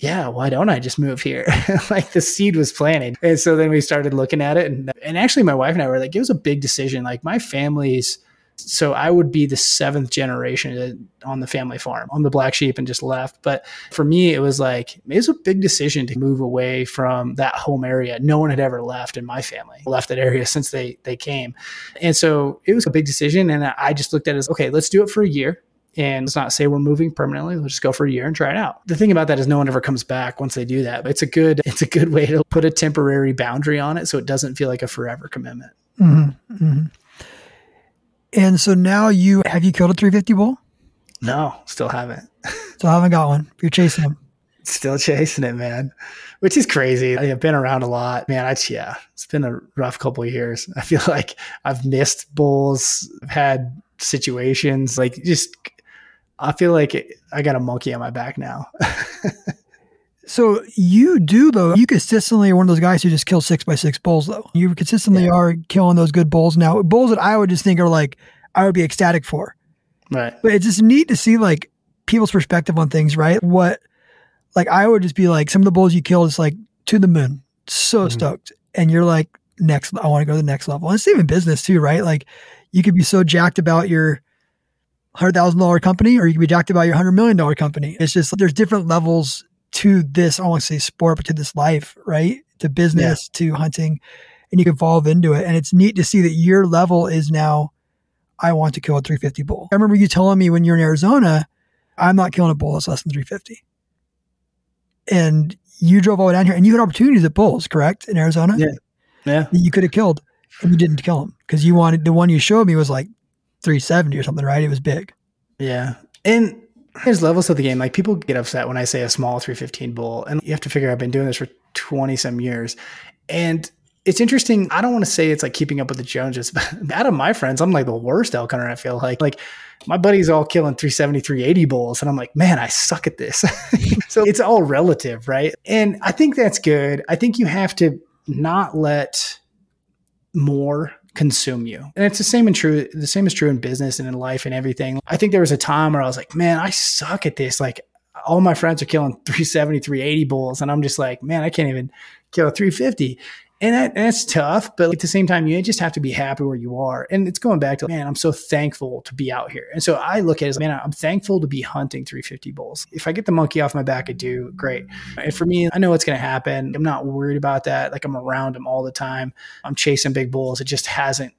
[SPEAKER 2] yeah, why don't I just move here? like the seed was planted. And so then we started looking at it. And, and actually, my wife and I were like, it was a big decision. Like my family's So I would be the seventh generation on the family farm. I'm the black sheep and just left. But for me, it was like, it was a big decision to move away from that home area. No one had ever left in my family, left that area since they, they came. And so it was a big decision. And I just looked at it as, okay, let's do it for a year and let's not say we're moving permanently. Let's just go for a year and try it out. The thing about that is no one ever comes back once they do that. But it's a good it's a good way to put a temporary boundary on it so it doesn't feel like a forever commitment.
[SPEAKER 1] Mm-hmm. Mm-hmm. And so now you have you killed a 350 bull?
[SPEAKER 2] No, still haven't.
[SPEAKER 1] still haven't got one. You're chasing them.
[SPEAKER 2] Still chasing it, man. Which is crazy. I've been around a lot, man. It's yeah, it's been a rough couple of years. I feel like I've missed bulls. I've had situations like just. I feel like I got a monkey on my back now.
[SPEAKER 1] So you do though. You consistently are one of those guys who just kill six by six bulls though. You consistently yeah. are killing those good bulls now. Bulls that I would just think are like I would be ecstatic for.
[SPEAKER 2] Right.
[SPEAKER 1] But it's just neat to see like people's perspective on things, right? What like I would just be like some of the bulls you killed is like to the moon. So mm-hmm. stoked. And you're like, next I want to go to the next level. And it's even business too, right? Like you could be so jacked about your hundred thousand dollar company or you could be jacked about your hundred million dollar company. It's just there's different levels to this, I won't say sport, but to this life, right? To business, yeah. to hunting, and you can evolve into it. And it's neat to see that your level is now, I want to kill a 350 bull. I remember you telling me when you're in Arizona, I'm not killing a bull that's less than 350. And you drove all the way down here and you had opportunities at bulls, correct? In Arizona?
[SPEAKER 2] Yeah. Yeah.
[SPEAKER 1] You could have killed and you didn't kill him because you wanted the one you showed me was like 370 or something, right? It was big.
[SPEAKER 2] Yeah. And there's levels to the game. Like people get upset when I say a small 315 bull, and you have to figure I've been doing this for 20 some years. And it's interesting. I don't want to say it's like keeping up with the Joneses, but out of my friends, I'm like the worst elk hunter. I feel like like my buddies all killing 370, 380 bulls, and I'm like, man, I suck at this. so it's all relative, right? And I think that's good. I think you have to not let more consume you. And it's the same and true. The same is true in business and in life and everything. I think there was a time where I was like, man, I suck at this. Like all my friends are killing 370, 380 bulls. And I'm just like, man, I can't even kill a 350 and, that, that's tough. But at the same time, you just have to be happy where you are. And it's going back to, man, I'm so thankful to be out here. And so I look at it as, man, I'm thankful to be hunting 350 bulls. If I get the monkey off my back, I do great. And for me, I know what's going to happen. I'm not worried about that. Like I'm around them all the time. I'm chasing big bulls. It just hasn't,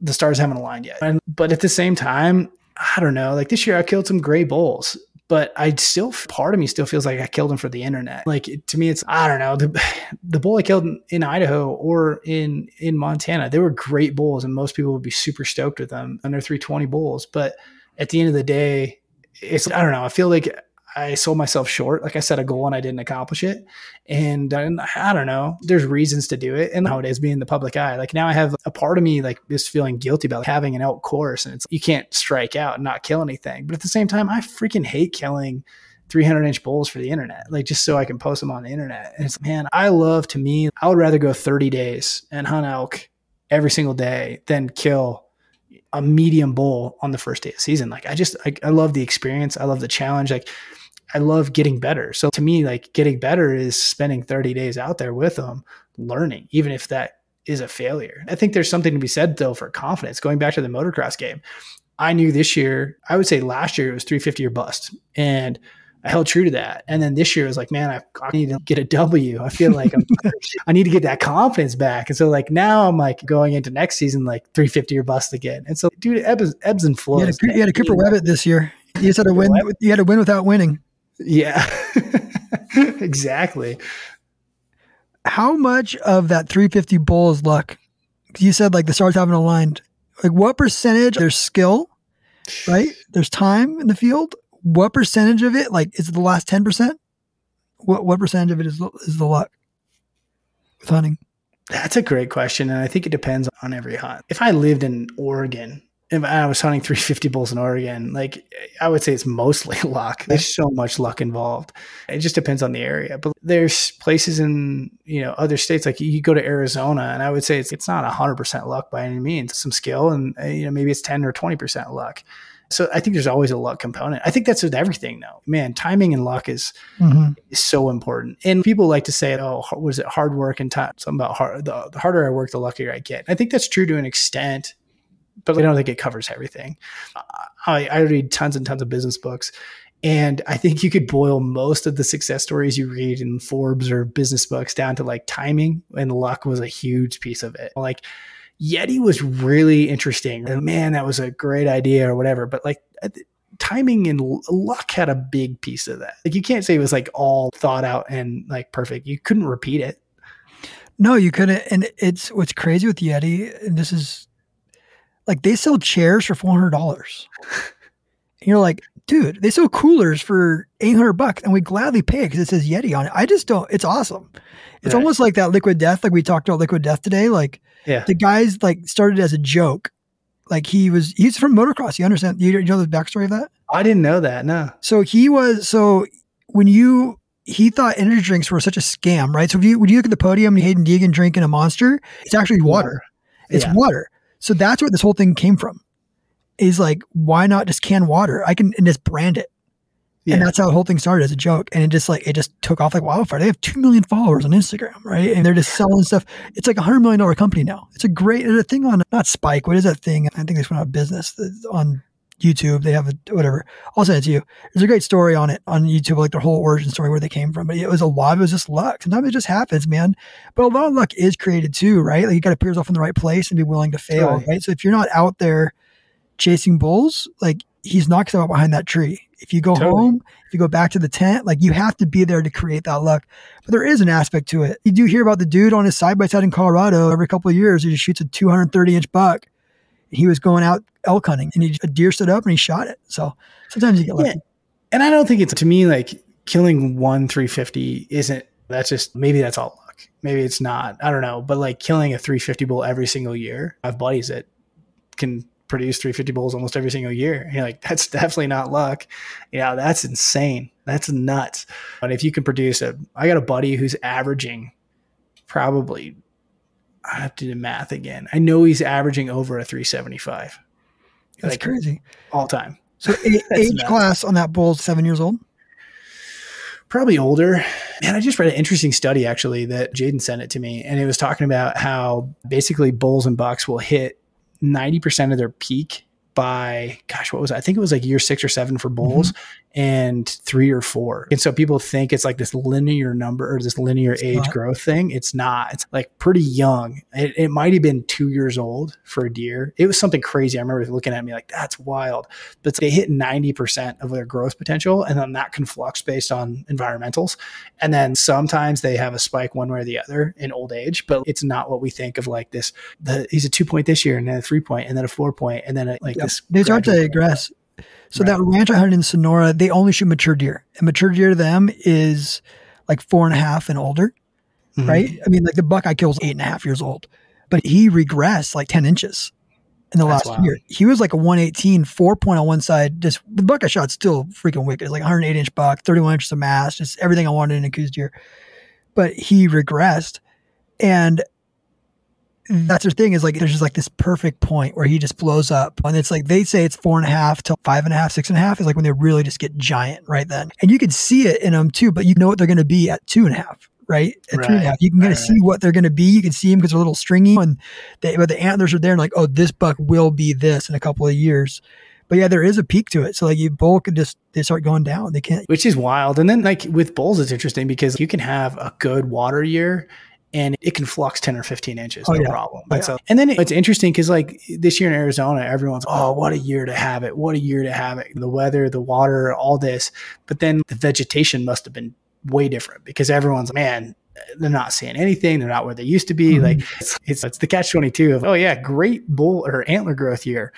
[SPEAKER 2] the stars haven't aligned yet. And, but at the same time, I don't know. Like this year, I killed some gray bulls but I still, part of me still feels like I killed him for the internet. Like to me, it's, I don't know, the, the bull I killed in, in, Idaho or in, in Montana, they were great bulls and most people would be super stoked with them they're 320 bulls. But at the end of the day, it's, I don't know, I feel like I sold myself short. Like I set a goal and I didn't accomplish it. And, I don't know, there's reasons to do it. And nowadays being in the public eye, like now I have a part of me like is feeling guilty about having an elk course and it's, you can't strike out and not kill anything. But at the same time, I freaking hate killing 300 inch bulls for the internet, like just so I can post them on the internet. And it's, man, I love to me, I would rather go 30 days and hunt elk every single day than kill a medium bull on the first day of season. Like I just, I, I love the experience. I love the challenge. Like I love getting better. So to me, like getting better is spending 30 days out there with them, learning, even if that is a failure. I think there's something to be said though for confidence. Going back to the motocross game, I knew this year, I would say last year it was 350 or bust. And I held true to that. And then this year I was like, man, I, I need to get a W. I feel like i need to get that confidence back. And so like now I'm like going into next season, like 350 or bust again. And so dude, ebbs, ebbs and flows.
[SPEAKER 1] You had, a, you had a Cooper Webbit this year. You had to win. You had to win without winning.
[SPEAKER 2] Yeah, exactly.
[SPEAKER 1] How much of that 350 bull is luck? You said like the stars haven't aligned. Like what percentage there's skill, right? There's time in the field. What percentage of it, like, is it the last 10%? What, what percentage of it is, is the luck with hunting?
[SPEAKER 2] That's a great question. And I think it depends on every hunt. If I lived in Oregon if I was hunting 350 bulls in Oregon, like I would say it's mostly luck. There's so much luck involved. It just depends on the area. But there's places in, you know, other states, like you go to Arizona and I would say it's, it's not 100% luck by any means, some skill and, uh, you know, maybe it's 10 or 20% luck. So I think there's always a luck component. I think that's with everything though. Man, timing and luck is, mm-hmm. is so important. And people like to say, oh, was it hard work and time? Something about hard, the, the harder I work, the luckier I get. I think that's true to an extent but I don't think it covers everything. I, I read tons and tons of business books. And I think you could boil most of the success stories you read in Forbes or business books down to like timing, and luck was a huge piece of it. Like Yeti was really interesting. And man, that was a great idea or whatever. But like uh, timing and luck had a big piece of that. Like you can't say it was like all thought out and like perfect. You couldn't repeat it.
[SPEAKER 1] No, you couldn't. And it's what's crazy with Yeti, and this is like they sell chairs for four hundred dollars. and you're like, dude, they sell coolers for eight hundred bucks, and we gladly pay it because it says Yeti on it. I just don't. It's awesome. It's right. almost like that Liquid Death, like we talked about Liquid Death today. Like, yeah. the guys like started as a joke. Like he was, he's from motocross. You understand? You, you know the backstory of that?
[SPEAKER 2] I didn't know that. No.
[SPEAKER 1] So he was. So when you he thought energy drinks were such a scam, right? So if you when you look at the podium and Haiden Deegan drinking a monster, it's actually water. It's yeah. water. So that's where this whole thing came from. Is like, why not just can water? I can and just brand it. Yeah. And that's how the whole thing started as a joke. And it just like it just took off like wildfire. They have two million followers on Instagram, right? And they're just selling stuff. It's like a hundred million dollar company now. It's a great there's a thing on not Spike. What is that thing? I think they went out of business on YouTube. They have a whatever. I'll send it to you. There's a great story on it on YouTube, like their whole origin story, where they came from. But it was a lot. It was just luck. Sometimes it just happens, man. But a lot of luck is created too, right? Like you got to put yourself in the right place and be willing to fail, right? right? So if you're not out there chasing bulls, like he's not going out behind that tree. If you go totally. home, if you go back to the tent, like you have to be there to create that luck. But there is an aspect to it. You do hear about the dude on his side by side in Colorado every couple of years. He just shoots a 230 inch buck he was going out elk hunting and he, a deer stood up and he shot it. So sometimes you get lucky. Yeah.
[SPEAKER 2] And I don't think it's to me like killing one 350 isn't that's just maybe that's all luck. Maybe it's not. I don't know. But like killing a 350 bull every single year, I have buddies that can produce 350 bulls almost every single year. And you're like, that's definitely not luck. Yeah, that's insane. That's nuts. But if you can produce a, I got a buddy who's averaging probably I have to do math again. I know he's averaging over a 375.
[SPEAKER 1] That's like, crazy.
[SPEAKER 2] All time.
[SPEAKER 1] So age nuts. class on that bull is seven years old?
[SPEAKER 2] Probably older. Man, I just read an interesting study actually that Jaden sent it to me. And it was talking about how basically bulls and bucks will hit 90% of their peak by gosh, what was it? I think it was like year six or seven for bulls mm-hmm. And three or four. And so people think it's like this linear number or this linear it's age not. growth thing. It's not. It's like pretty young. It, it might have been two years old for a deer. It was something crazy. I remember looking at me like, that's wild. But they hit 90% of their growth potential. And then that can flux based on environmentals. And then sometimes they have a spike one way or the other in old age, but it's not what we think of like this. The, he's a two point this year and then a three point and then a four point and then a, like this.
[SPEAKER 1] They start to regress. So right. that ranch I hunted in Sonora, they only shoot mature deer, and mature deer to them is like four and a half and older, mm-hmm. right? I mean, like the buck I killed was eight and a half years old, but he regressed like ten inches in the That's last wild. year. He was like a 118, four point on one side. Just the buck I shot still freaking wicked. It's like 108 inch buck, 31 inches of mass, just everything I wanted in a Coues deer. But he regressed. And Mm-hmm. that's the thing is like there's just like this perfect point where he just blows up and it's like they say it's four and a half to five and a half six and a half is like when they really just get giant right then and you can see it in them too but you know what they're going to be at two and a half right at right. three and a half you can kind of right. see what they're going to be you can see them because they're a little stringy and they, but the antlers are there and like oh this buck will be this in a couple of years but yeah, there is a peak to it. So like you bull could just they start going down. They can't,
[SPEAKER 2] which is wild. And then like with bulls, it's interesting because you can have a good water year and it can flux 10 or 15 inches, oh, no yeah. problem. Oh, yeah. So, and then it's interesting because like this year in Arizona, everyone's, oh, what a year to have it. What a year to have it. The weather, the water, all this. But then the vegetation must have been way different because everyone's, man, they're not seeing anything. They're not where they used to be. Mm-hmm. Like it's, it's, it's the catch 22 of, oh yeah, great bull or antler growth year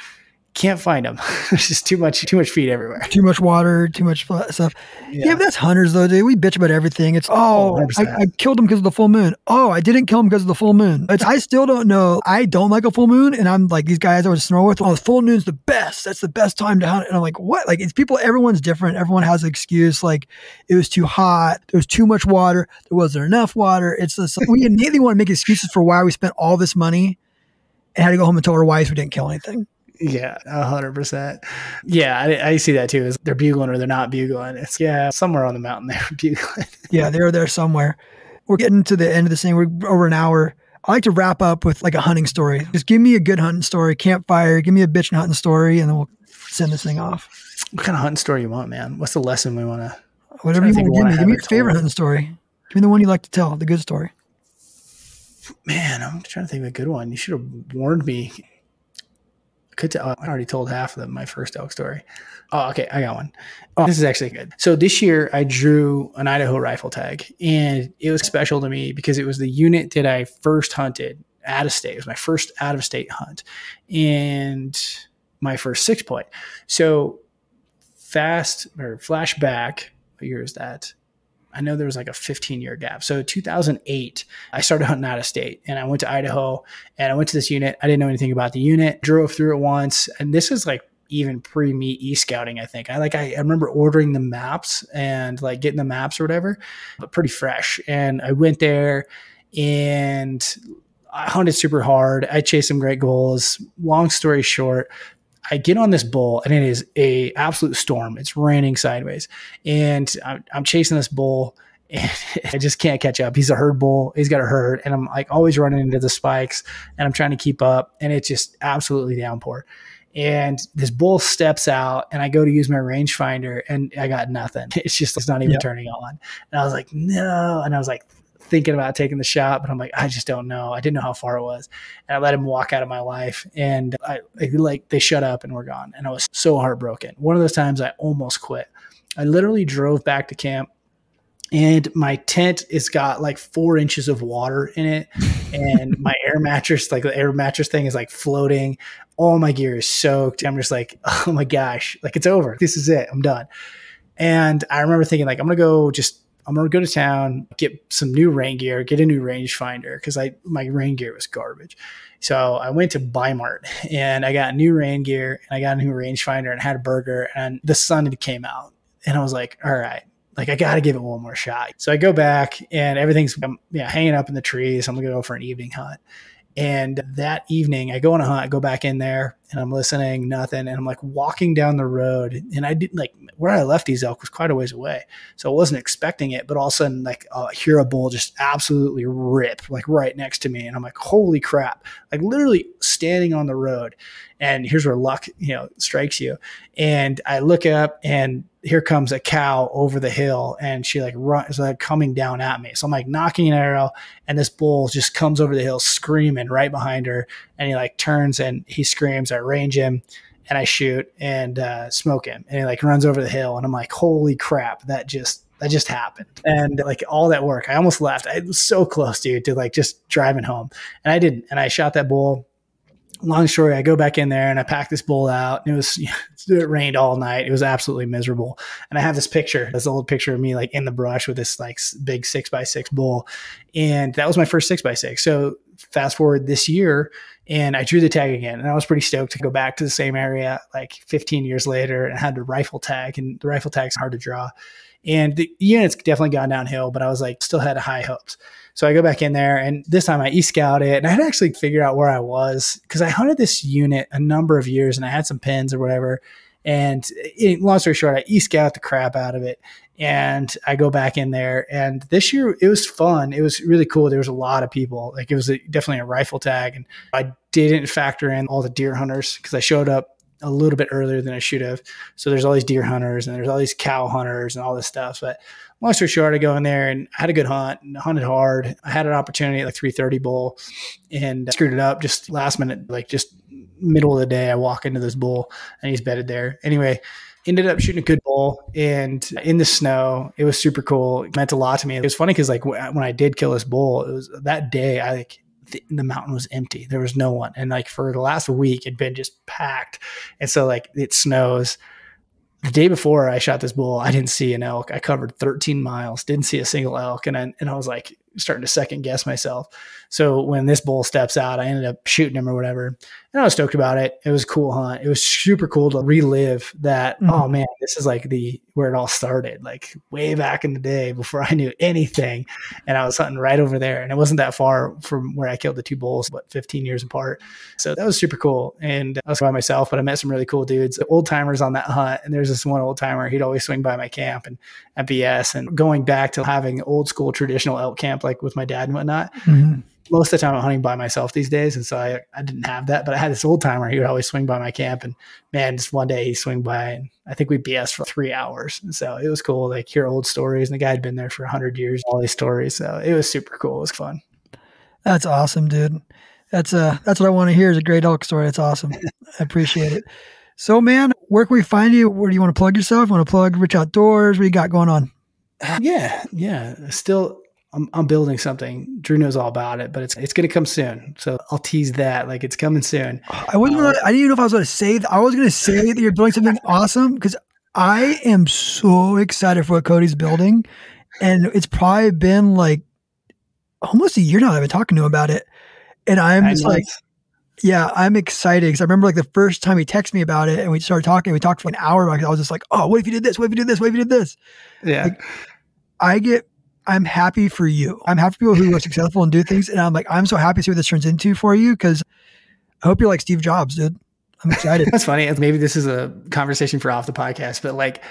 [SPEAKER 2] can't find them. There's just too much, too much feed everywhere.
[SPEAKER 1] Too much water, too much stuff. Yeah, yeah that's hunters though, dude. We bitch about everything. It's oh, oh I, I, killed him because of the full moon. Oh, I didn't kill him because of the full moon. It's I still don't know. I don't like a full moon, and I'm like these guys I was Sonora with. Oh, full moon's the best. That's the best time to hunt. And I'm like, what? Like it's people. Everyone's different. Everyone has an excuse. Like it was too hot. There was too much water. There wasn't enough water. It's just like, we immediately want to make excuses for why we spent all this money and had to go home and tell our wives we didn't kill anything.
[SPEAKER 2] Yeah, hundred percent. Yeah, I, I, see that too. Is they're bugling or they're not bugling? It's yeah, somewhere on the mountain they're bugling.
[SPEAKER 1] yeah, they're there somewhere. We're getting to the end of this thing. We're over an hour. I like to wrap up with like a hunting story. Just give me a good hunting story, campfire, give me a bitch hunting story, and then we'll send this thing off.
[SPEAKER 2] What kind of hunting story you want, man? What's the lesson we want to?
[SPEAKER 1] Whatever you want to give me. Give me your favorite hunting story. Give me the one you like to tell, the good story.
[SPEAKER 2] Man, I'm trying to think of a good one. You should have warned me. Could tell, I already told half of them my first elk story. Oh, okay, I got one. Oh, this is actually good. So this year I drew an Idaho rifle tag, and it was special to me because it was the unit that I first hunted out of state. It was my first out of state hunt, and my first six point. So fast or flashback. What year is that? I know there was like a 15 year gap. So 2008, I started hunting out of state and I went to Idaho and I went to this unit. I didn't know anything about the unit, drove through it once. And this is like even pre me e scouting, I think. I like, I, I remember ordering the maps and like getting the maps or whatever, but pretty fresh. And I went there and I hunted super hard. I chased some great goals. Long story short, I get on this bull and it is a absolute storm. It's raining sideways, and I'm, I'm chasing this bull. And I just can't catch up. He's a herd bull. He's got a herd, and I'm like always running into the spikes, and I'm trying to keep up, and it's just absolutely downpour. And this bull steps out, and I go to use my rangefinder, and I got nothing. It's just it's not even yep. turning on. And I was like, no. And I was like, thinking about taking the shot, but I'm like, I just don't know. I didn't know how far it was. And I let him walk out of my life and I, I like they shut up and we're gone. And I was so heartbroken. One of those times I almost quit. I literally drove back to camp and my tent has got like four inches of water in it and my air mattress like the air mattress thing is like floating all my gear is soaked i'm just like oh my gosh like it's over this is it i'm done and i remember thinking like i'm gonna go just I'm gonna go to town, get some new rain gear, get a new rangefinder because I my rain gear was garbage. So I went to Bi-Mart and I got new rain gear and I got a new rangefinder and had a burger and the sun came out and I was like, all right, like I got to give it one more shot. So I go back and everything's um, yeah hanging up in the trees. I'm gonna go for an evening hunt. And that evening, I go on a hunt, I go back in there and I'm listening, nothing. And I'm like walking down the road. And I didn't like where I left these elk was quite a ways away. So I wasn't expecting it. But all of a sudden, like, uh, hear a bull just absolutely rip, like right next to me. And I'm like, holy crap. Like literally standing on the road. And here's where luck, you know, strikes you. And I look up and here comes a cow over the hill and she like runs like coming down at me. So I'm like knocking an arrow and this bull just comes over the hill screaming right behind her. And he like turns and he screams. I range him and I shoot and uh, smoke him. And he like runs over the hill and I'm like, holy crap, that just that just happened. And like all that work, I almost left. I was so close, dude, to like just driving home. And I didn't. And I shot that bull long story, I go back in there and I pack this bull out. It was it rained all night. It was absolutely miserable. And I have this picture, this old picture of me like in the brush with this like big six by six bull, and that was my first six by six. So fast forward this year, and I drew the tag again, and I was pretty stoked to go back to the same area like 15 years later, and had the rifle tag, and the rifle tag's are hard to draw. And the unit's definitely gone downhill, but I was like, still had high hopes. So I go back in there and this time I e-scout it and I had to actually figure out where I was because I hunted this unit a number of years and I had some pins or whatever. And it, long story short, I e-scout the crap out of it and I go back in there. And this year it was fun. It was really cool. There was a lot of people. Like it was a, definitely a rifle tag, and I didn't factor in all the deer hunters because I showed up a little bit earlier than I should have. So there's all these deer hunters and there's all these cow hunters and all this stuff. But long story short, I go in there and had a good hunt and hunted hard. I had an opportunity at like 330 bull and screwed it up just last minute, like just middle of the day. I walk into this bull and he's bedded there. Anyway, ended up shooting a good bull and in the snow. It was super cool. It meant a lot to me. It was funny because like when I did kill this bull, it was that day I like the, the, mountain was empty. There was no one. And like for the last week, it'd been just packed. And so like it snows. The day before I shot this bull, I didn't see an elk. I covered 13 miles, didn't see a single elk. And I, and I was like starting to second guess myself. So when this bull steps out, I ended up shooting him or whatever. And I was stoked about it. It was a cool hunt. It was super cool to relive that. Mm-hmm. Oh man, this is like the where it all started, like way back in the day before I knew anything. And I was hunting right over there. And it wasn't that far from where I killed the two bulls, but 15 years apart. So that was super cool. And I was by myself, but I met some really cool dudes, old timers on that hunt. And there's this one old timer, he'd always swing by my camp and at BS and going back to having old school traditional elk camp like with my dad and whatnot. Mm-hmm most of the time I'm hunting by myself these days, and so I, I didn't have that. But I had this old timer. He would always swing by my camp, and man, just one day he swing by, and I think we BS for three hours. And so it was cool, like hear old stories. And the guy had been there for hundred years, all these stories. So it was super cool. It was fun.
[SPEAKER 1] That's awesome, dude. That's uh that's what I want to hear is a great elk story. That's awesome. I appreciate it. So, man, where can we find you? Where do you want to plug yourself? You want to plug Rich Outdoors? What you got going on?
[SPEAKER 2] Yeah, yeah. Still I'm, I'm building something. Drew knows all about it, but it's it's going to come soon. So I'll tease that. Like it's coming soon.
[SPEAKER 1] I wasn't. Uh, I didn't even know if I was going to say. That. I was going to say that you're building something awesome because I am so excited for what Cody's building, and it's probably been like almost a year now. I've been talking to him about it, and I'm just like, yeah, I'm excited because I remember like the first time he texted me about it, and we started talking. We talked for an hour. About it, I was just like, oh, what if you did this? What if you did this? What if you did this?
[SPEAKER 2] Yeah.
[SPEAKER 1] Like, I get I'm happy for you. I'm happy for people who are successful and do things. And I'm like, I'm so happy to see what this turns into for you because I hope you're like Steve Jobs, dude. I'm excited.
[SPEAKER 2] That's funny. Maybe this is a conversation for off the podcast, but like,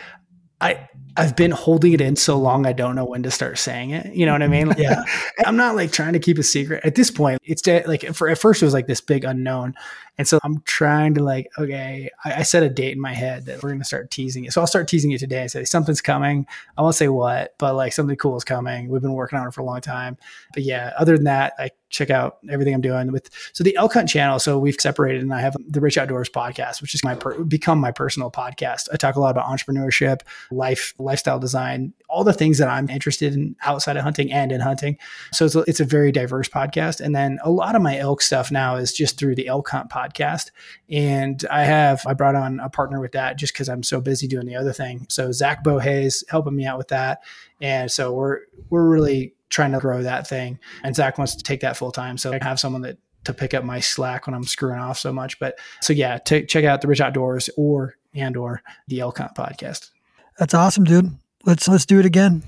[SPEAKER 2] I I've been holding it in so long I don't know when to start saying it. You know what I mean? Like,
[SPEAKER 1] yeah.
[SPEAKER 2] I'm not like trying to keep a secret. At this point, it's like for at first it was like this big unknown. And so I'm trying to like, okay, I, I set a date in my head that we're going to start teasing it. So I'll start teasing it today and say something's coming. I won't say what, but like something cool is coming. We've been working on it for a long time. But yeah, other than that, I check out everything I'm doing with so the elk hunt channel. So we've separated, and I have the Rich Outdoors podcast, which is my per, become my personal podcast. I talk a lot about entrepreneurship, life, lifestyle design, all the things that I'm interested in outside of hunting and in hunting. So it's a, it's a very diverse podcast. And then a lot of my elk stuff now is just through the elk hunt podcast. And I have I brought on a partner with that just because I'm so busy doing the other thing. So Zach Bohay's helping me out with that. And so we're we're really trying to grow that thing. And Zach wants to take that full time. So I have someone that to pick up my slack when I'm screwing off so much. But so yeah, to check out the Rich Outdoors or and or the Hunt podcast.
[SPEAKER 1] That's awesome, dude. Let's let's do it again.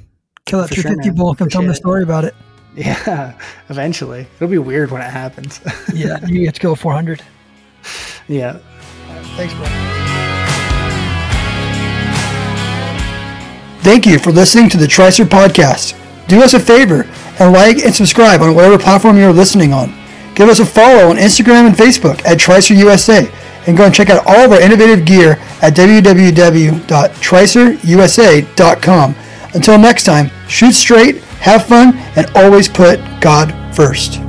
[SPEAKER 1] Kill that 350 sure, bull. Come tell me the story about it.
[SPEAKER 2] Yeah, eventually. It'll be weird when it happens.
[SPEAKER 1] yeah, you get to kill 400.
[SPEAKER 2] Yeah.
[SPEAKER 1] Right, thanks, bro. Thank you for listening to the Tricer podcast. Do us a favor and like and subscribe on whatever platform you're listening on. Give us a follow on Instagram and Facebook at Tricer USA and go and check out all of our innovative gear at www.tricerusa.com. Until next time, shoot straight, have fun, and always put God first.